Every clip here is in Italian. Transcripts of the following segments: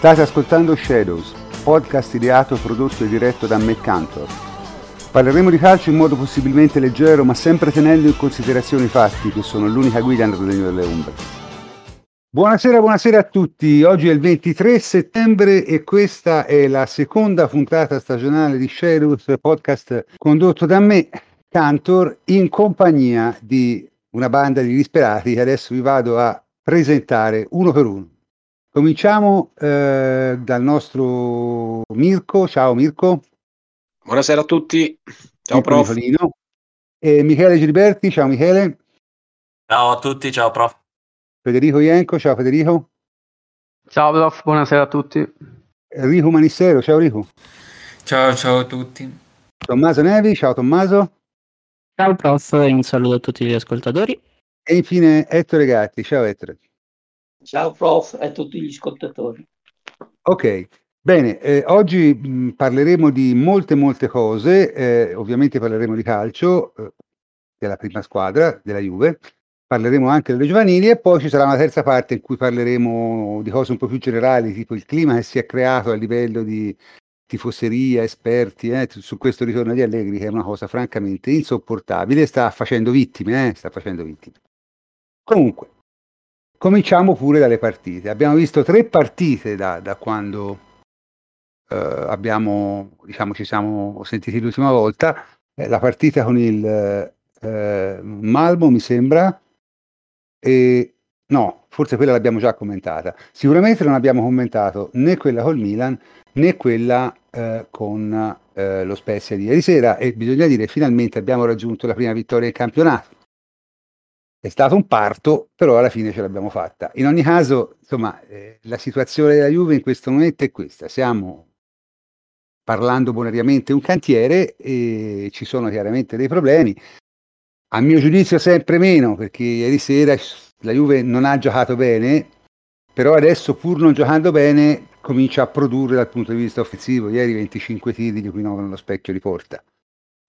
State ascoltando Shadows, podcast ideato, prodotto e diretto da Matt Cantor. Parleremo di calcio in modo possibilmente leggero, ma sempre tenendo in considerazione i fatti, che sono l'unica guida nel regno delle ombre. Buonasera, buonasera a tutti. Oggi è il 23 settembre e questa è la seconda puntata stagionale di Shadows, podcast condotto da me, Cantor, in compagnia di una banda di disperati che adesso vi vado a presentare uno per uno. Cominciamo eh, dal nostro Mirko. Ciao Mirko. Buonasera a tutti. Ciao Mirko prof. Nicolino. E Michele Gilberti. Ciao Michele. Ciao a tutti, ciao prof. Federico Ienco. Ciao Federico. Ciao prof, buonasera a tutti. Enrico Manissero. Ciao Enrico. Ciao, ciao a tutti. Tommaso Nevi. Ciao Tommaso. Ciao prof, un saluto a tutti gli ascoltatori. E infine Ettore Gatti. Ciao Ettore. Ciao prof e a tutti gli ascoltatori. Ok, bene, eh, oggi mh, parleremo di molte molte cose, eh, ovviamente parleremo di calcio, eh, della prima squadra, della Juve, parleremo anche delle giovanili e poi ci sarà una terza parte in cui parleremo di cose un po' più generali, tipo il clima che si è creato a livello di tifoseria, esperti, eh, su questo ritorno di Allegri che è una cosa francamente insopportabile, sta facendo vittime, eh, sta facendo vittime. Comunque, cominciamo pure dalle partite. Abbiamo visto tre partite da, da quando eh, abbiamo, diciamo, ci siamo sentiti l'ultima volta. Eh, la partita con il eh, Malmo, mi sembra, e no, forse quella l'abbiamo già commentata. Sicuramente non abbiamo commentato né quella col Milan né quella eh, con eh, lo Spezia di ieri sera e bisogna dire finalmente abbiamo raggiunto la prima vittoria in campionato. È stato un parto, però alla fine ce l'abbiamo fatta. In ogni caso, insomma, eh, la situazione della Juve in questo momento è questa. Stiamo parlando bonariamente un cantiere e ci sono chiaramente dei problemi. A mio giudizio sempre meno, perché ieri sera la Juve non ha giocato bene, però adesso pur non giocando bene comincia a produrre dal punto di vista offensivo. Ieri 25 tiri di cui 9 nello specchio di porta.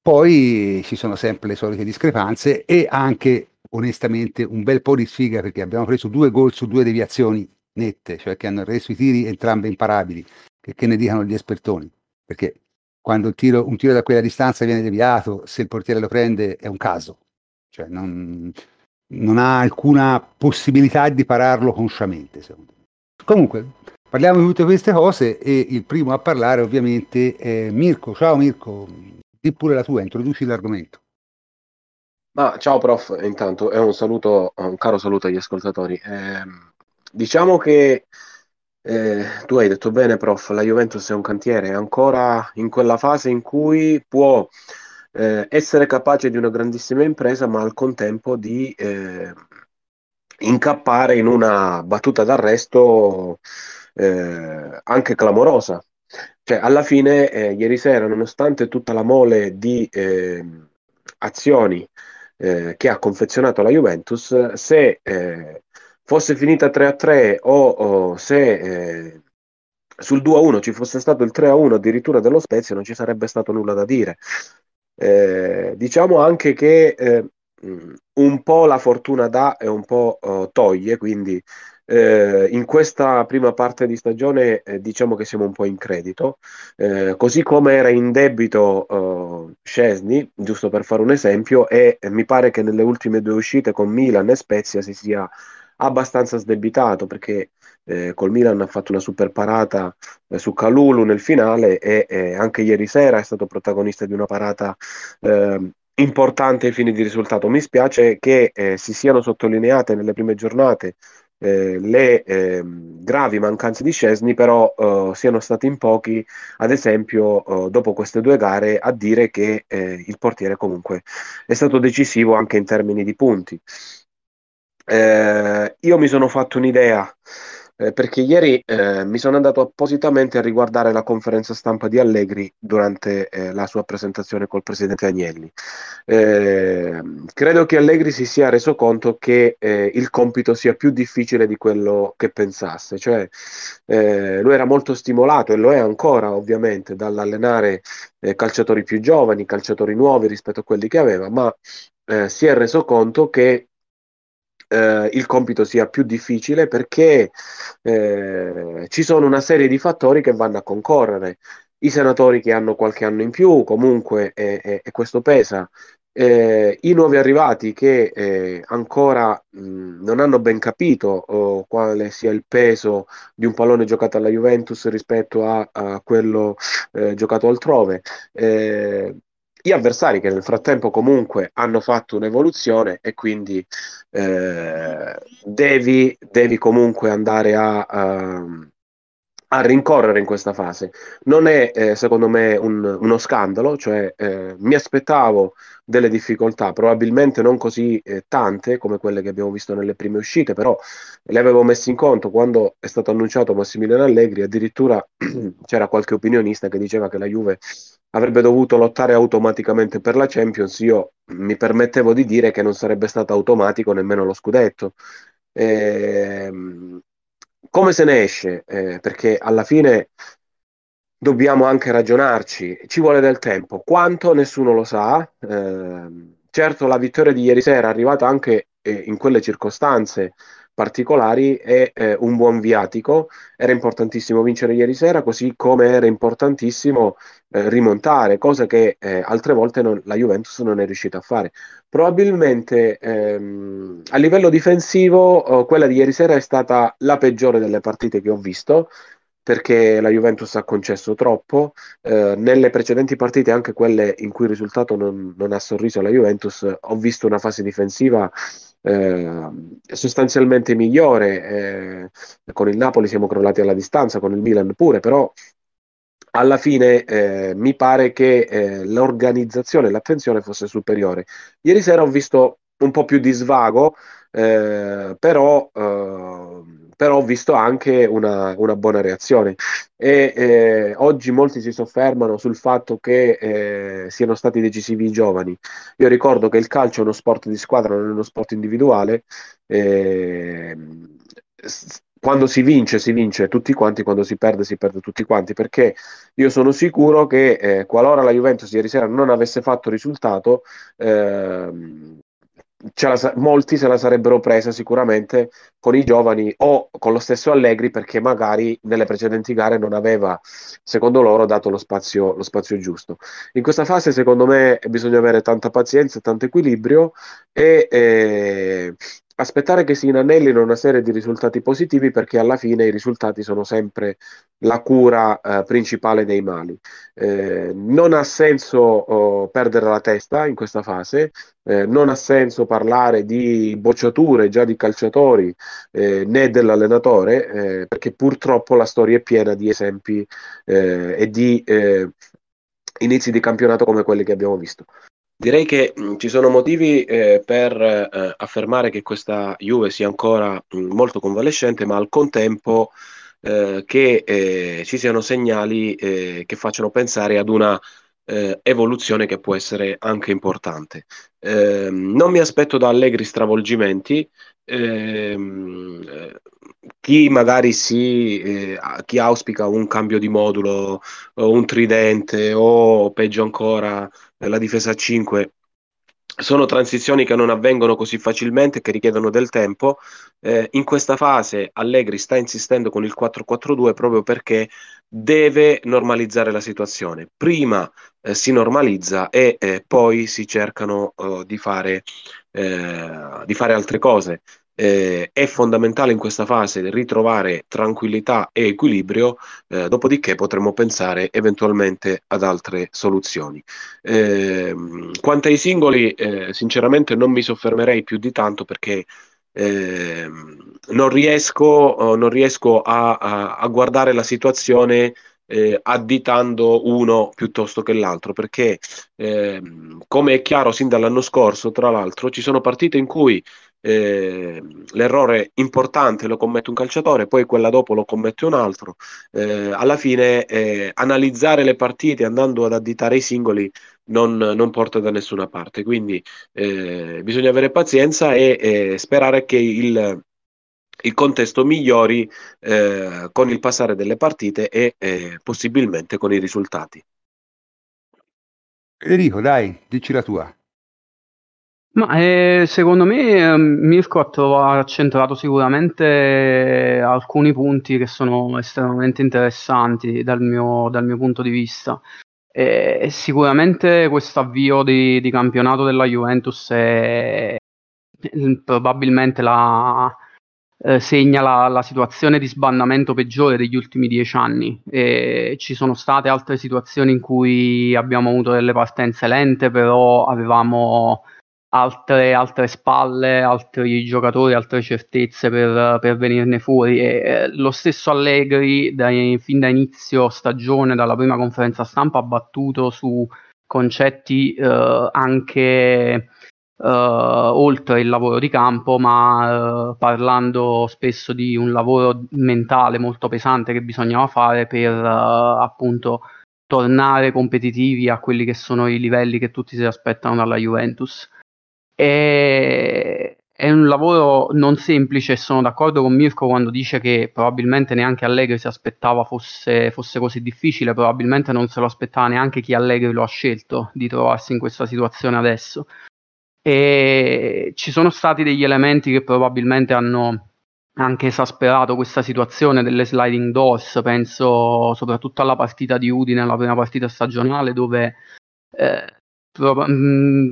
Poi ci sono sempre le solite discrepanze e anche onestamente un bel po' di sfiga perché abbiamo preso due gol su due deviazioni nette, cioè che hanno reso i tiri entrambe imparabili, che, che ne dicano gli espertoni, perché quando il tiro, un tiro da quella distanza viene deviato, se il portiere lo prende è un caso, cioè non, non ha alcuna possibilità di pararlo consciamente. Secondo me. Comunque, parliamo di tutte queste cose e il primo a parlare ovviamente è Mirko. Ciao Mirko, di pure la tua, introduci l'argomento. Ah, ciao prof, intanto è un saluto, un caro saluto agli ascoltatori. Eh, diciamo che eh, tu hai detto bene, prof, la Juventus è un cantiere, è ancora in quella fase in cui può eh, essere capace di una grandissima impresa, ma al contempo di eh, incappare in una battuta d'arresto eh, anche clamorosa. Cioè, alla fine, eh, ieri sera, nonostante tutta la mole di ehm, azioni eh, che ha confezionato la Juventus, se eh, fosse finita 3-3 o, o se eh, sul 2-1 ci fosse stato il 3-1 addirittura dello Spezia non ci sarebbe stato nulla da dire. Eh, diciamo anche che eh, un po' la fortuna dà e un po' oh, toglie, quindi eh, in questa prima parte di stagione eh, diciamo che siamo un po' in credito, eh, così come era in debito uh, Scesni, giusto per fare un esempio, e mi pare che nelle ultime due uscite con Milan e Spezia si sia abbastanza sdebitato perché eh, col Milan ha fatto una super parata eh, su Calulu nel finale e eh, anche ieri sera è stato protagonista di una parata ehm, importante ai fini di risultato. Mi spiace che eh, si siano sottolineate nelle prime giornate eh, le eh, gravi mancanze di Scesni, però eh, siano stati in pochi, ad esempio, eh, dopo queste due gare, a dire che eh, il portiere comunque è stato decisivo anche in termini di punti. Io mi sono fatto un'idea perché ieri mi sono andato appositamente a riguardare la conferenza stampa di Allegri durante la sua presentazione col presidente Agnelli. Eh, credo che Allegri si sia reso conto che eh, il compito sia più difficile di quello che pensasse, cioè eh, lui era molto stimolato e lo è ancora ovviamente dall'allenare eh, calciatori più giovani, calciatori nuovi rispetto a quelli che aveva, ma eh, si è reso conto che eh, il compito sia più difficile perché eh, ci sono una serie di fattori che vanno a concorrere. I senatori che hanno qualche anno in più, comunque, e questo pesa. Eh, I nuovi arrivati che eh, ancora mh, non hanno ben capito oh, quale sia il peso di un pallone giocato alla Juventus rispetto a, a quello eh, giocato altrove. Gli avversari che nel frattempo comunque hanno fatto un'evoluzione e quindi eh, devi, devi, comunque andare a, a, a, rincorrere in questa fase. Non è eh, secondo me un, uno scandalo, cioè eh, mi aspettavo delle difficoltà, probabilmente non così eh, tante come quelle che abbiamo visto nelle prime uscite, però le avevo messe in conto quando è stato annunciato Massimiliano Allegri, addirittura c'era qualche opinionista che diceva che la Juve avrebbe dovuto lottare automaticamente per la Champions, io mi permettevo di dire che non sarebbe stato automatico nemmeno lo scudetto. Eh, come se ne esce? Eh, perché alla fine dobbiamo anche ragionarci, ci vuole del tempo. Quanto nessuno lo sa. Eh, certo, la vittoria di ieri sera, arrivata anche eh, in quelle circostanze particolari, è eh, un buon viatico. Era importantissimo vincere ieri sera, così come era importantissimo eh, rimontare, cosa che eh, altre volte non, la Juventus non è riuscita a fare. Probabilmente ehm, a livello difensivo, oh, quella di ieri sera è stata la peggiore delle partite che ho visto perché la Juventus ha concesso troppo. Eh, nelle precedenti partite, anche quelle in cui il risultato non, non ha sorriso alla Juventus, ho visto una fase difensiva eh, sostanzialmente migliore. Eh, con il Napoli siamo crollati alla distanza, con il Milan pure, però alla fine eh, mi pare che eh, l'organizzazione e l'attenzione fosse superiore. Ieri sera ho visto un po' più di svago, eh, però però ho visto anche una, una buona reazione. E eh, oggi molti si soffermano sul fatto che eh, siano stati decisivi i giovani. Io ricordo che il calcio è uno sport di squadra, non è uno sport individuale. Eh, quando si vince, si vince tutti quanti, quando si perde, si perde tutti quanti, perché io sono sicuro che eh, qualora la Juventus ieri sera non avesse fatto risultato, eh, la, molti se la sarebbero presa sicuramente con i giovani o con lo stesso Allegri perché magari nelle precedenti gare non aveva, secondo loro, dato lo spazio, lo spazio giusto. In questa fase, secondo me, bisogna avere tanta pazienza, tanto equilibrio e eh, aspettare che si inanellino una serie di risultati positivi perché alla fine i risultati sono sempre la cura eh, principale dei mali. Eh, non ha senso oh, perdere la testa in questa fase, eh, non ha senso parlare di bocciature già di calciatori eh, né dell'allenatore eh, perché purtroppo la storia è piena di esempi eh, e di inizi di campionato come quelli che abbiamo visto. Direi che ci sono motivi eh, per eh, affermare che questa Juve sia ancora mh, molto convalescente, ma al contempo eh, che eh, ci siano segnali eh, che facciano pensare ad una eh, evoluzione che può essere anche importante. Ehm, non mi aspetto da Allegri stravolgimenti. Ehm, chi magari si chi auspica un cambio di modulo, o un tridente o peggio ancora la difesa a 5 sono transizioni che non avvengono così facilmente, che richiedono del tempo. Eh, in questa fase Allegri sta insistendo con il 4-4-2 proprio perché deve normalizzare la situazione. Prima eh, si normalizza e eh, poi si cercano oh, di, fare, eh, di fare altre cose eh, è fondamentale in questa fase ritrovare tranquillità e equilibrio, eh, dopodiché potremo pensare eventualmente ad altre soluzioni. Eh, quanto ai singoli, eh, sinceramente non mi soffermerei più di tanto perché eh, non riesco, oh, non riesco a, a, a, guardare la situazione eh, additando uno piuttosto che l'altro, perché eh, come è chiaro sin dall'anno scorso, tra l'altro, ci sono partite in cui eh, l'errore importante lo commette un calciatore, poi quella dopo lo commette un altro. Eh, alla fine eh, analizzare le partite andando ad additare i singoli non, non porta da nessuna parte, quindi eh, bisogna avere pazienza e sperare che il, il contesto migliori eh, con il passare delle partite e possibilmente con i risultati. Federico, dai, dici la tua. Ma eh, secondo me eh, Mirko ha, trovato, ha centrato sicuramente alcuni punti che sono estremamente interessanti dal mio, dal mio punto di vista. E sicuramente questo avvio di, di, campionato della Juventus è probabilmente la, eh, segna la, la, situazione di sbandamento peggiore degli ultimi dieci anni. E ci sono state altre situazioni in cui abbiamo avuto delle partenze lente, però avevamo altre, altre spalle, altri giocatori, altre certezze per, per venirne fuori. E, eh, lo stesso Allegri, dai, fin da inizio stagione, dalla prima conferenza stampa, ha battuto su concetti eh, anche Uh, oltre il lavoro di campo, ma uh, parlando spesso di un lavoro mentale molto pesante che bisognava fare per uh, appunto tornare competitivi a quelli che sono i livelli che tutti si aspettano dalla Juventus. E è un lavoro non semplice, sono d'accordo con Mirko quando dice che probabilmente neanche Allegri si aspettava fosse, fosse, così difficile, probabilmente non se lo aspettava neanche chi Allegri lo ha scelto di trovarsi in questa situazione adesso. E ci sono stati degli elementi che probabilmente hanno anche esasperato questa situazione delle sliding doors, penso soprattutto alla partita di Udine, la prima partita stagionale dove eh,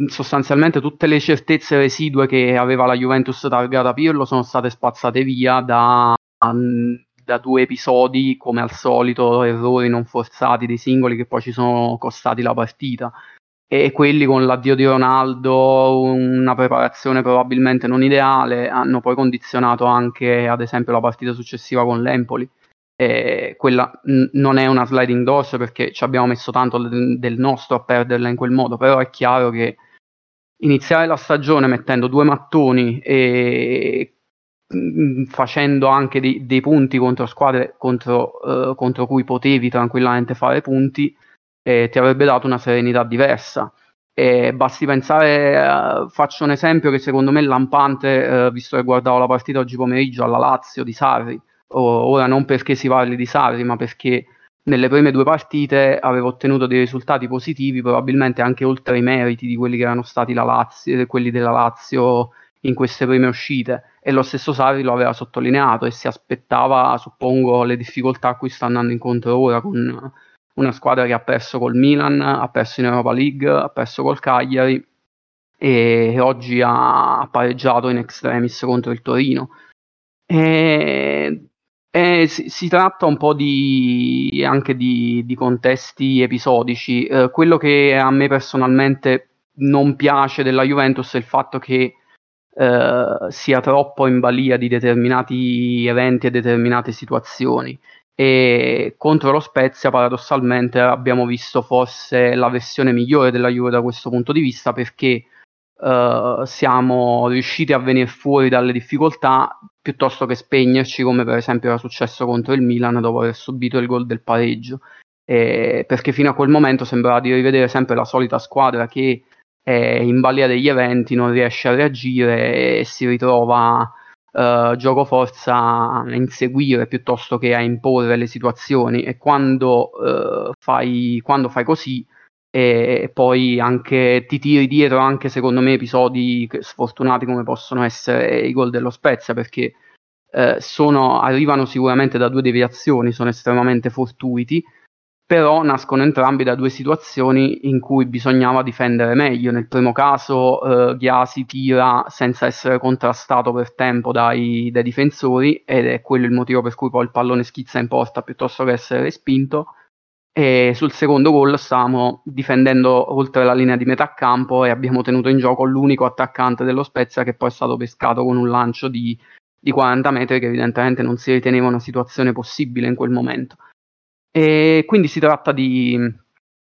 sostanzialmente tutte le certezze residue che aveva la Juventus targata Pirlo sono state spazzate via da, mm, da, due episodi, come al solito, errori non forzati dei singoli che poi ci sono costati la partita. E quelli con l'addio di Ronaldo, una preparazione probabilmente non ideale, hanno poi condizionato anche, ad esempio, la partita successiva con l'Empoli eh, quella n- non è una sliding doors perché ci abbiamo messo tanto del, del nostro a perderla in quel modo, però è chiaro che iniziare la stagione mettendo due mattoni e mh, facendo anche dei, dei, punti contro squadre contro, uh, contro, cui potevi tranquillamente fare punti eh, ti avrebbe dato una serenità diversa. E basti pensare, uh, faccio un esempio che secondo me è lampante, uh, visto che guardavo la partita oggi pomeriggio alla Lazio di Sarri ora non perché si parli di Sarri, ma perché nelle prime due partite aveva ottenuto dei risultati positivi, probabilmente anche oltre i meriti di quelli che erano stati la Lazio, quelli della Lazio in queste prime uscite. E lo stesso Sarri lo aveva sottolineato e si aspettava, suppongo, le difficoltà a cui sta andando incontro ora con una squadra che ha perso col Milan, ha perso in Europa League, ha perso col Cagliari e oggi ha pareggiato in extremis contro il Torino. E eh, si, si, tratta un po' di, anche di, di contesti episodici. Eh, quello che a me personalmente non piace della Juventus è il fatto che eh, sia troppo in balia di determinati eventi e determinate situazioni. E contro lo Spezia, paradossalmente, abbiamo visto forse la versione migliore della Juve da questo punto di vista perché uh, siamo riusciti a venire fuori dalle difficoltà piuttosto che spegnerci come per esempio era successo contro il Milan dopo aver subito il gol del pareggio. Eh, perché fino a quel momento sembrava di rivedere sempre la solita squadra che è in balia degli eventi non riesce a reagire e si ritrova uh, gioco forza a inseguire piuttosto che a imporre le situazioni. E quando, uh, fai, quando fai così e poi anche ti tiri dietro anche secondo me episodi sfortunati come possono essere i gol dello Spezia perché eh, sono, arrivano sicuramente da due deviazioni, sono estremamente fortuiti, però nascono entrambi da due situazioni in cui bisognava difendere meglio. Nel primo caso eh, Ghiasi tira senza essere contrastato per tempo dai, dai difensori ed è quello il motivo per cui poi il pallone schizza in porta piuttosto che essere respinto e sul secondo gol stavamo difendendo oltre la linea di metà campo e abbiamo tenuto in gioco l'unico attaccante dello Spezia che poi è stato pescato con un lancio di, di 40 metri che evidentemente non si riteneva una situazione possibile in quel momento. E quindi si tratta di,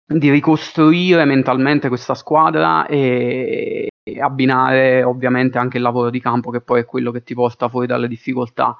di ricostruire mentalmente questa squadra e, e abbinare ovviamente anche il lavoro di campo che poi è quello che ti porta fuori dalle difficoltà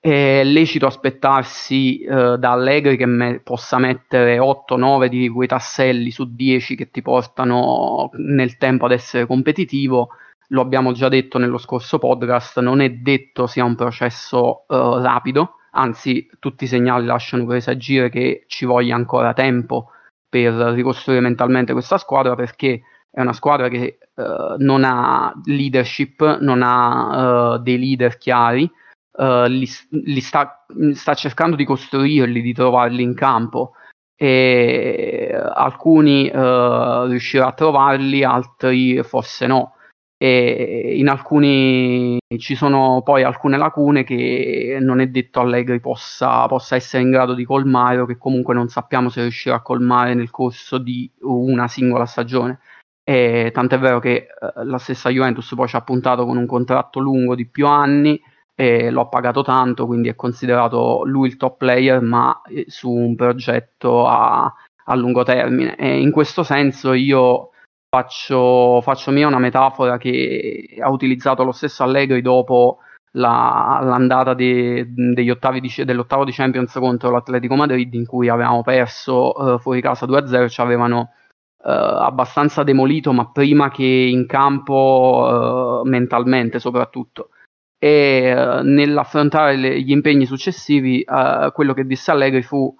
è lecito aspettarsi eh, da Allegri che me- possa mettere 8-9 di quei tasselli su 10 che ti portano nel tempo ad essere competitivo. Lo abbiamo già detto nello scorso podcast, non è detto sia un processo eh, rapido, anzi tutti i segnali lasciano presagire che ci voglia ancora tempo per ricostruire mentalmente questa squadra perché è una squadra che uh, non ha leadership, non ha uh, dei leader chiari, uh, li, li sta, sta, cercando di costruirli, di trovarli in campo e alcuni riuscirà a trovarli, altri forse no. E in alcuni ci sono poi alcune lacune che non è detto Allegri possa, possa essere in grado di colmare o che comunque non sappiamo se riuscirà a colmare nel corso di una singola stagione. E tant'è vero che eh, la stessa Juventus poi ci ha puntato con un contratto lungo di più anni e lo ha pagato tanto, quindi è considerato lui il top player, ma eh, su un progetto a, a lungo termine. E in questo senso io faccio, faccio mia una metafora che ha utilizzato lo stesso Allegri dopo la, l'andata de, degli ottavi di, dell'ottavo di Champions contro l'Atletico Madrid in cui avevamo perso uh, fuori casa 2-0 ci avevano uh, abbastanza demolito ma prima che in campo uh, mentalmente soprattutto e nell'affrontare le, gli impegni successivi quello che disse Allegri fu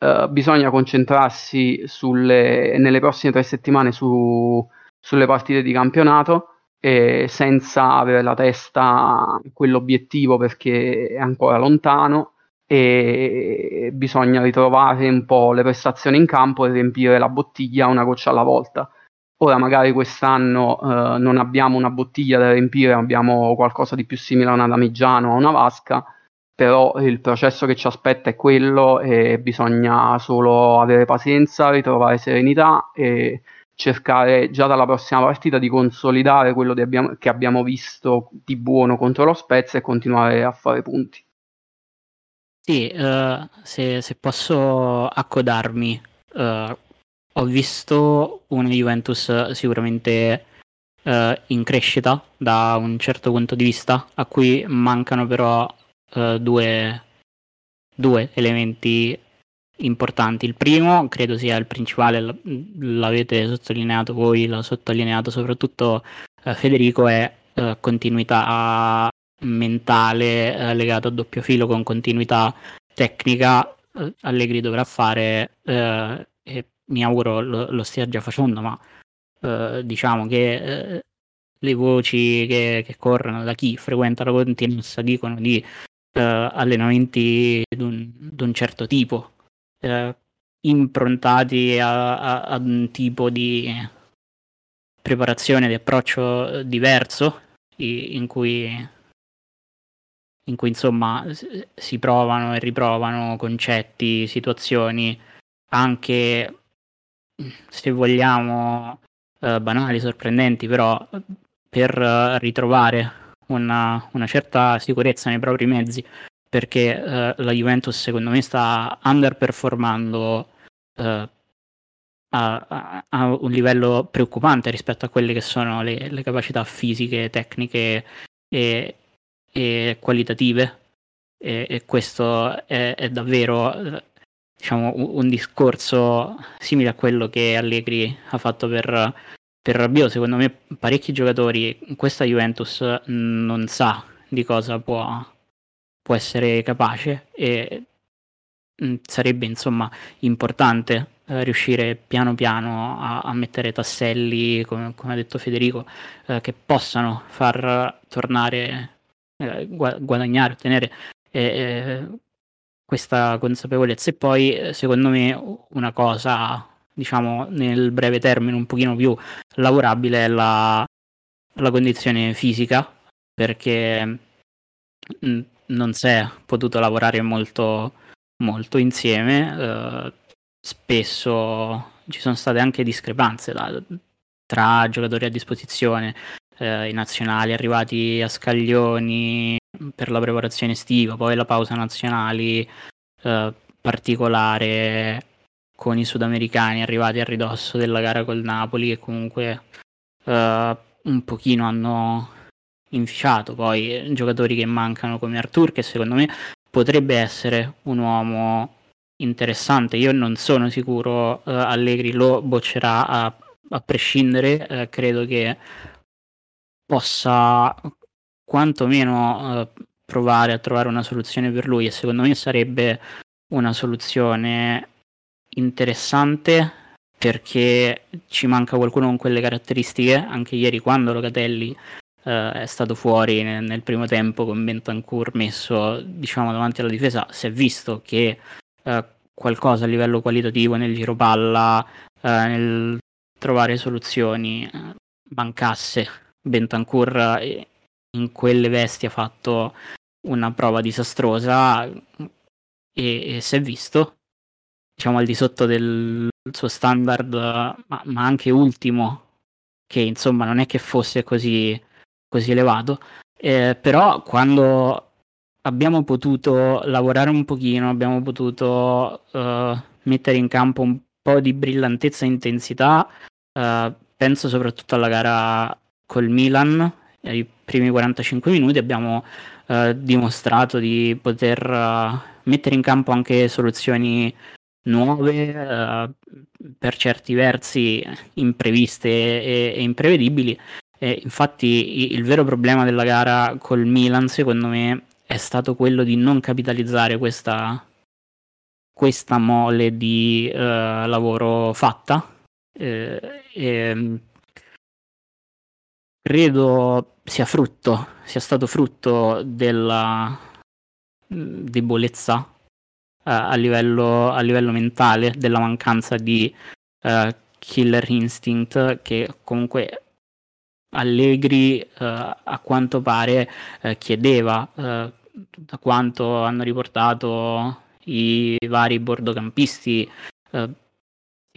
Uh, bisogna concentrarsi sulle, nelle prossime tre settimane su, sulle partite di campionato senza avere la testa quell'obiettivo perché è ancora lontano e bisogna ritrovare un po' le prestazioni in campo e riempire la bottiglia una goccia alla volta. Ora magari quest'anno uh, non abbiamo una bottiglia da riempire, abbiamo qualcosa di più simile a una damigiano o a una vasca però il processo che ci aspetta è quello e bisogna solo avere pazienza, ritrovare serenità e cercare già dalla prossima partita di consolidare quello abbiamo, che abbiamo visto di buono contro lo Spezia e continuare a fare punti. Sì, uh, se, se, posso accodarmi, uh, ho visto una Juventus sicuramente uh, in crescita da un certo punto di vista, a cui mancano però uh, due, due elementi importanti. Il primo, credo sia il principale, l'avete sottolineato voi, l'ha sottolineato soprattutto uh, Federico, è uh, continuità mentale uh, legata a doppio filo con continuità tecnica. Allegri dovrà fare, e mi auguro lo, lo, stia già facendo, ma diciamo che le voci che, che, corrono da chi frequenta la continenza dicono di uh, allenamenti di un, un, certo tipo, uh, improntati a, a, ad un tipo di preparazione, di approccio diverso, in cui, in cui insomma si provano e riprovano concetti, situazioni anche se vogliamo uh, banali, sorprendenti, però per ritrovare una, una certa sicurezza nei propri mezzi perché eh, la Juventus secondo me sta underperformando eh, a, a, a, un livello preoccupante rispetto a quelle che sono le, le capacità fisiche, tecniche e, e qualitative. E, e, questo è, è davvero diciamo, un, discorso simile a quello che Allegri ha fatto per per Rabiot. Secondo me parecchi giocatori questa Juventus non sa di cosa può, può essere capace e mm, sarebbe insomma importante eh, riuscire piano piano a, a mettere tasselli come, come, ha detto Federico eh, che possano far tornare eh, guadagnare ottenere questa consapevolezza. E poi eh, secondo me una cosa diciamo nel breve termine un pochino più lavorabile è la, la condizione fisica perché non si è potuto lavorare molto, molto insieme eh, spesso ci sono state anche discrepanze da, tra giocatori a disposizione eh, i nazionali arrivati a scaglioni per la preparazione estiva poi la pausa nazionali eh, particolare con i sudamericani arrivati a ridosso della gara col Napoli che comunque uh, un pochino hanno inficiato. Poi giocatori che mancano come Artur che secondo me potrebbe essere un uomo interessante. Io non sono sicuro uh, Allegri lo boccerà a, a prescindere uh, credo che possa quantomeno provare a trovare una soluzione per lui e secondo me sarebbe una soluzione interessante perché ci manca qualcuno con quelle caratteristiche. Anche ieri quando Locatelli eh, è stato fuori nel, nel, primo tempo con Bentancur messo diciamo davanti alla difesa, si è visto che eh, qualcosa a livello qualitativo nel giro palla, eh, nel trovare soluzioni eh, mancasse. Bentancur eh, in quelle vesti ha fatto una prova disastrosa e, e si è visto diciamo al di sotto del suo standard ma, ma, anche ultimo che insomma non è che fosse così, così elevato. Eh, però quando abbiamo potuto lavorare un pochino abbiamo potuto uh, mettere in campo un po' di brillantezza e intensità uh, penso soprattutto alla gara col Milan ai primi 45 minuti abbiamo uh, dimostrato di poter mettere in campo anche soluzioni nuove, uh, per certi versi impreviste e, e imprevedibili. E infatti il vero problema della gara col Milan, secondo me, è stato quello di non capitalizzare questa, questa mole di uh, lavoro fatta. Eh, e, credo sia frutto, sia stato frutto della debolezza a, livello, a livello mentale della mancanza di uh, killer instinct che comunque Allegri uh, a quanto pare uh, chiedeva da quanto hanno riportato i vari bordocampisti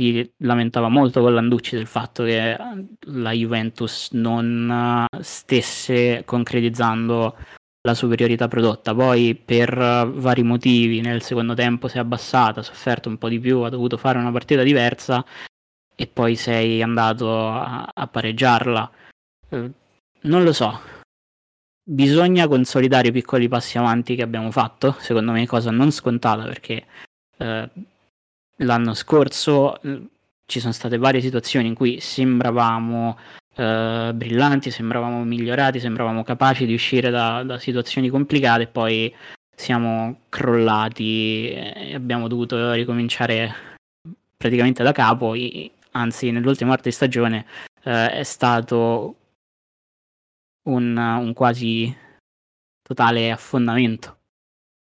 si lamentava molto con Landucci del fatto che la Juventus non stesse concretizzando la superiorità prodotta. Poi per vari motivi nel secondo tempo si è abbassata, ha sofferto un po' di più, ha dovuto fare una partita diversa e poi sei andato a, a pareggiarla. Eh, non lo so. Bisogna consolidare i piccoli passi avanti che abbiamo fatto, secondo me cosa non scontata perché eh, l'anno scorso ci sono state varie situazioni in cui sembravamo eh, brillanti, sembravamo migliorati, sembravamo capaci di uscire da, da situazioni complicate, poi siamo crollati e abbiamo dovuto ricominciare praticamente da capo, anzi nell'ultima parte di stagione eh, è stato un, un, quasi totale affondamento.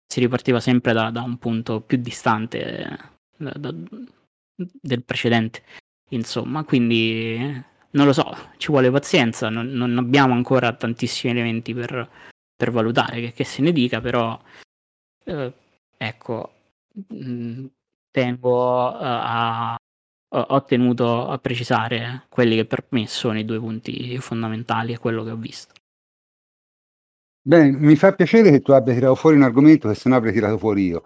Si ripartiva sempre da, da un punto più distante da, del precedente, insomma, quindi non lo so, ci vuole pazienza, non, non abbiamo ancora tantissimi elementi per, per valutare che, che, se ne dica, però eh, ecco, mh, mm, tengo uh, a ho tenuto a precisare quelli che per me sono i due punti fondamentali e quello che ho visto. Bene, mi fa piacere che tu abbia tirato fuori un argomento che se no avrei tirato fuori io.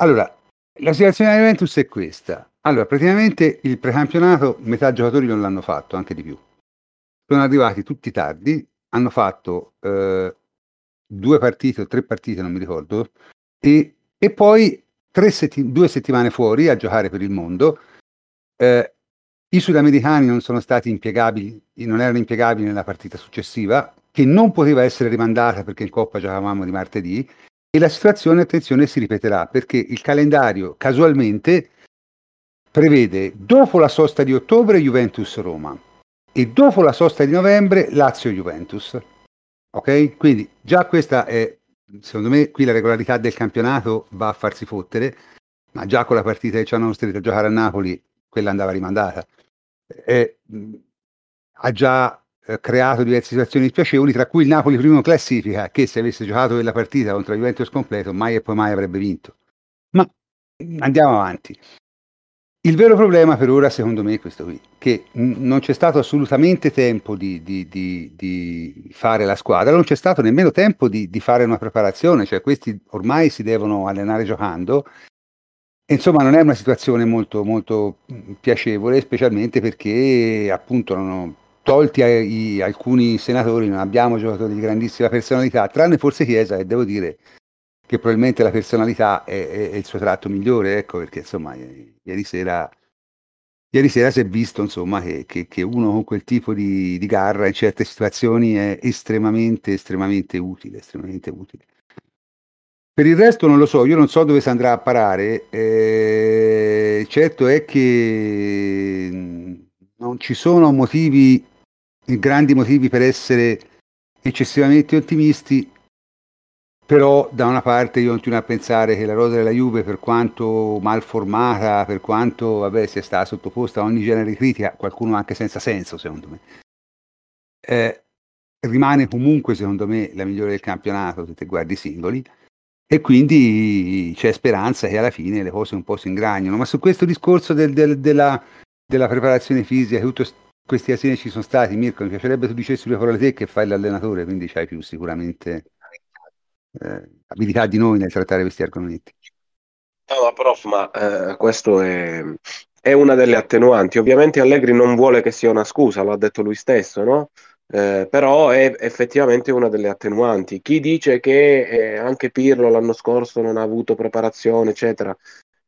Allora, la situazione di Juventus è questa. Allora, praticamente il precampionato, metà giocatori non l'hanno fatto, anche di più. Sono arrivati tutti tardi, hanno fatto eh, due partite o tre partite, non mi ricordo, e, e poi setti- due settimane fuori a giocare per il mondo. Eh, I sudamericani non sono stati impiegabili, non erano impiegabili nella partita successiva, che non poteva essere rimandata perché in Coppa giocavamo di martedì, e la situazione, attenzione, si ripeterà perché il calendario casualmente prevede dopo la sosta di ottobre Juventus-Roma e dopo la sosta di novembre Lazio-Juventus. Ok? Quindi già questa è, secondo me, qui la regolarità del campionato va a farsi fottere, ma già con la partita che ci hanno costretto a giocare a Napoli, quella andava rimandata. E, ha già eh, creato diverse situazioni spiacevoli, tra cui il Napoli primo classifica, che se avesse giocato quella partita contro la Juventus completo, mai e poi mai avrebbe vinto. Ma andiamo avanti. Il vero problema per ora, secondo me, è questo qui, che non c'è stato assolutamente tempo di, di, di, di, fare la squadra, non c'è stato nemmeno tempo di, fare una preparazione, cioè questi ormai si devono allenare giocando. Insomma, non è una situazione molto, molto piacevole, specialmente perché appunto non, tolti ai, alcuni senatori non abbiamo giocatori di grandissima personalità, tranne forse Chiesa, e devo dire che probabilmente la personalità è, è, è il suo tratto migliore, ecco, perché insomma ieri sera, ieri sera si è visto insomma, che, che, che, uno con quel tipo di, di, garra in certe situazioni è estremamente, estremamente utile, estremamente utile. Per il resto non lo so, io non so dove si andrà a parare. Eh, certo è che non ci sono motivi, grandi motivi per essere eccessivamente ottimisti, però da una parte io continuo a pensare che la rosa della Juve, per quanto mal formata, per quanto vabbè, sia stata sottoposta a ogni genere di critica, qualcuno anche senza senso, secondo me, eh, rimane comunque, secondo me, la migliore del campionato se te guardi i singoli e quindi c'è speranza che alla fine le cose un po' si ingragnano. Ma su questo discorso del, del, della, della, preparazione fisica, tutti questi asini ci sono stati, Mirko, mi piacerebbe tu dicessi due parole te che fai l'allenatore, quindi c'hai più sicuramente eh, abilità di noi nel trattare questi argomenti. No, prof, ma eh, questo è, è, una delle attenuanti. Ovviamente Allegri non vuole che sia una scusa, lo ha detto lui stesso, no? Eh, però è effettivamente una delle attenuanti. Chi dice che eh, anche Pirlo l'anno scorso non ha avuto preparazione, eccetera,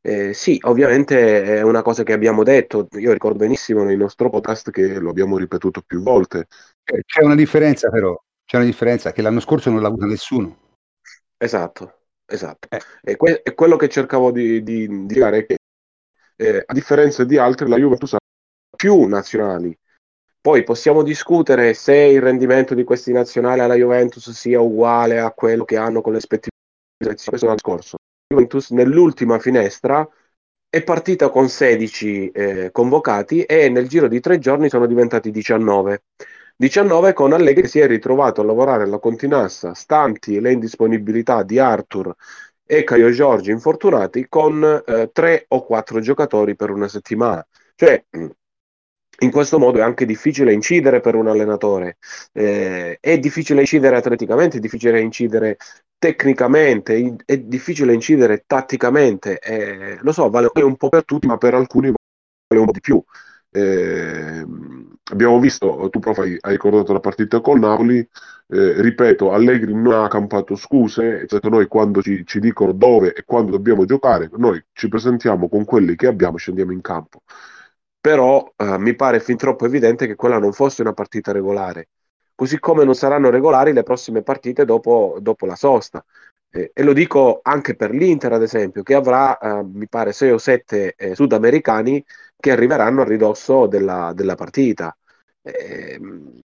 eh, sì, ovviamente è una cosa che abbiamo detto. Io ricordo benissimo nel nostro podcast che lo abbiamo ripetuto più volte. Eh, c'è una differenza, però, c'è una differenza che l'anno scorso non l'ha avuta nessuno. Esatto, esatto. Eh. E, que- e, quello che cercavo di, di, di dire è che, eh, a differenza di altri, la Juventus ha più nazionali poi possiamo discutere se il rendimento di questi nazionali alla Juventus sia uguale a quello che hanno con le rispettive questo è un discorso. Juventus nell'ultima finestra è partita con 16 eh, convocati e nel giro di tre giorni sono diventati 19. 19 con Allegri si è ritrovato a lavorare alla Continassa, stanti le indisponibilità di Arthur e Caio Giorgi infortunati, con eh, tre o quattro giocatori per una settimana. Cioè, in questo modo è anche difficile incidere per un allenatore, eh, è difficile incidere atleticamente, è difficile incidere tecnicamente, è difficile incidere tatticamente, eh, lo so, vale un po' per tutti, ma per alcuni vale un po' di più. Eh, abbiamo visto, tu prof hai, hai, ricordato la partita con Napoli, eh, ripeto, Allegri non ha campato scuse, cioè noi quando ci, ci, dicono dove e quando dobbiamo giocare, noi ci presentiamo con quelli che abbiamo e scendiamo in campo però eh, mi pare fin troppo evidente che quella non fosse una partita regolare, così come non saranno regolari le prossime partite dopo, dopo la sosta. Eh, e lo dico anche per l'Inter, ad esempio, che avrà, eh, mi pare, 6 o 7 eh, sudamericani che arriveranno a ridosso della, della partita. Ehm,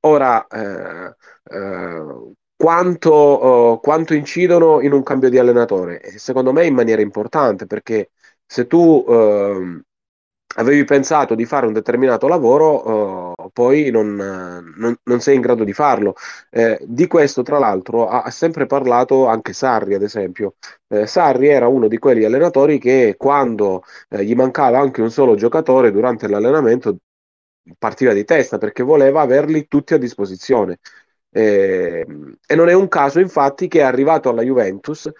ora, eh, eh, quanto, oh, quanto, incidono in un cambio di allenatore? Secondo me in maniera importante, perché se tu ehm, avevi pensato di fare un determinato lavoro, uh, poi non, non, non, sei in grado di farlo. Eh, di questo, tra l'altro, ha, sempre parlato anche Sarri, ad esempio. Eh, Sarri era uno di quegli allenatori che quando eh, gli mancava anche un solo giocatore durante l'allenamento partiva di testa perché voleva averli tutti a disposizione. Eh, e non è un caso, infatti, che è arrivato alla Juventus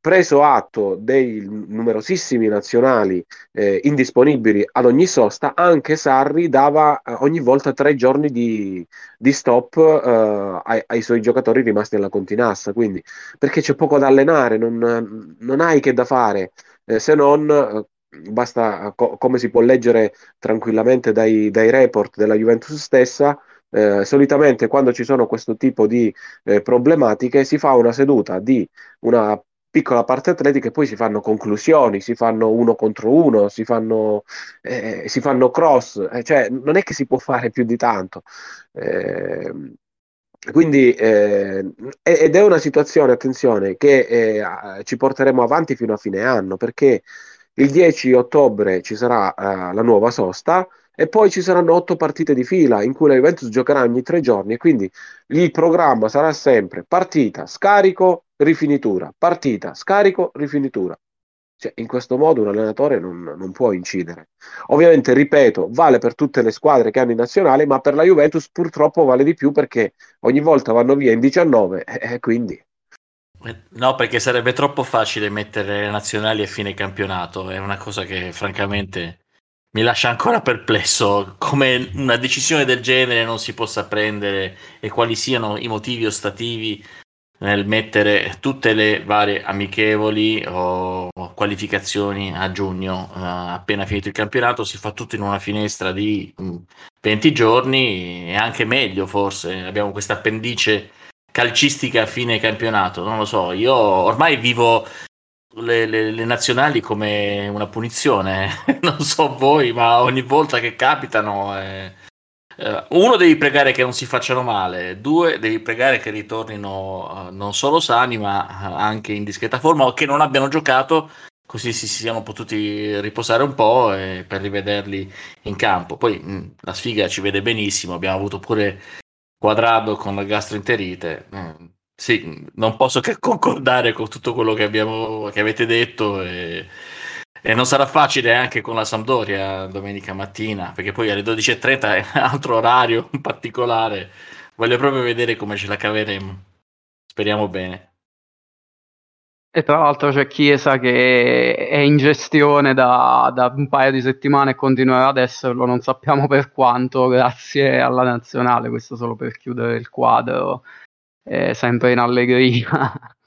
preso atto dei numerosissimi nazionali eh, indisponibili ad ogni sosta, anche Sarri dava eh, ogni volta tre giorni di, di stop eh, ai, ai, suoi giocatori rimasti nella continassa. Quindi, perché c'è poco da allenare, non, non hai che da fare eh, se non. Eh, basta, co- come si può leggere tranquillamente dai, dai report della Juventus stessa, eh, solitamente quando ci sono questo tipo di eh, problematiche si fa una seduta di una piccola parte atletica e poi si fanno conclusioni, si fanno uno contro uno, si fanno, eh, si fanno cross, eh, cioè non è che si può fare più di tanto. Eh, quindi, eh, ed è una situazione, attenzione, che eh, ci porteremo avanti fino a fine anno, perché il 10 ottobre ci sarà uh, la nuova sosta e poi ci saranno otto partite di fila in cui la Juventus giocherà ogni tre giorni e quindi il programma sarà sempre partita, scarico, rifinitura, partita, scarico, rifinitura. Cioè, in questo modo un allenatore non, non, può incidere. Ovviamente, ripeto, vale per tutte le squadre che hanno in nazionale, ma per la Juventus purtroppo vale di più perché ogni volta vanno via in 19 e, e quindi... No, perché sarebbe troppo facile mettere le nazionali a fine campionato, è una cosa che francamente mi lascia ancora perplesso come una decisione del genere non si possa prendere e quali siano i motivi ostativi nel mettere tutte le varie amichevoli o qualificazioni a giugno, uh, appena finito il campionato, si fa tutto in una finestra di 20 mm, giorni e anche meglio forse. Abbiamo questa appendice calcistica a fine campionato, non lo so, io ormai vivo le, le, le nazionali come una punizione, non so voi, ma ogni volta che capitano... Eh, eh, uno devi pregare che non si facciano male, due devi pregare che ritornino uh, non solo sani ma anche in discreta forma o che non abbiano giocato così si, si siano potuti riposare un po' per rivederli in campo. Poi mh, la sfiga ci vede benissimo, abbiamo avuto pure Quadrado con la gastroenterite. Eh, sì, non posso che concordare con tutto quello che, abbiamo, che avete detto e, e, non sarà facile anche con la Sampdoria domenica mattina, perché poi alle 12.30 è un altro orario particolare. Voglio proprio vedere come ce la caveremo. Speriamo bene. E tra l'altro c'è Chiesa che è in gestione da, da, un paio di settimane e continuerà ad esserlo, non sappiamo per quanto, grazie alla nazionale, questo solo per chiudere il quadro, eh, sempre in allegria.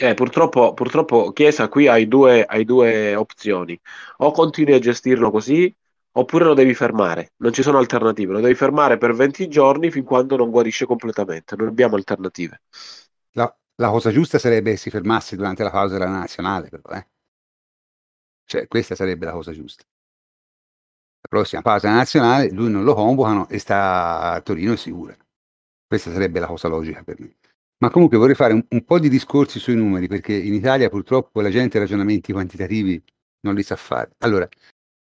Eh, purtroppo, purtroppo Chiesa qui hai due, hai due opzioni, o continui a gestirlo così oppure lo devi fermare, non ci sono alternative, lo devi fermare per 20 giorni fin quando non guarisce completamente, non abbiamo alternative. La, la cosa giusta sarebbe che si fermasse durante la pausa della nazionale, però, eh. Cioè, questa sarebbe la cosa giusta. La prossima pausa nazionale, lui non lo convocano e sta a Torino sicura. Questa sarebbe la cosa logica per me. Ma comunque vorrei fare un, un, po' di discorsi sui numeri, perché in Italia purtroppo la gente ragionamenti quantitativi non li sa fare. Allora,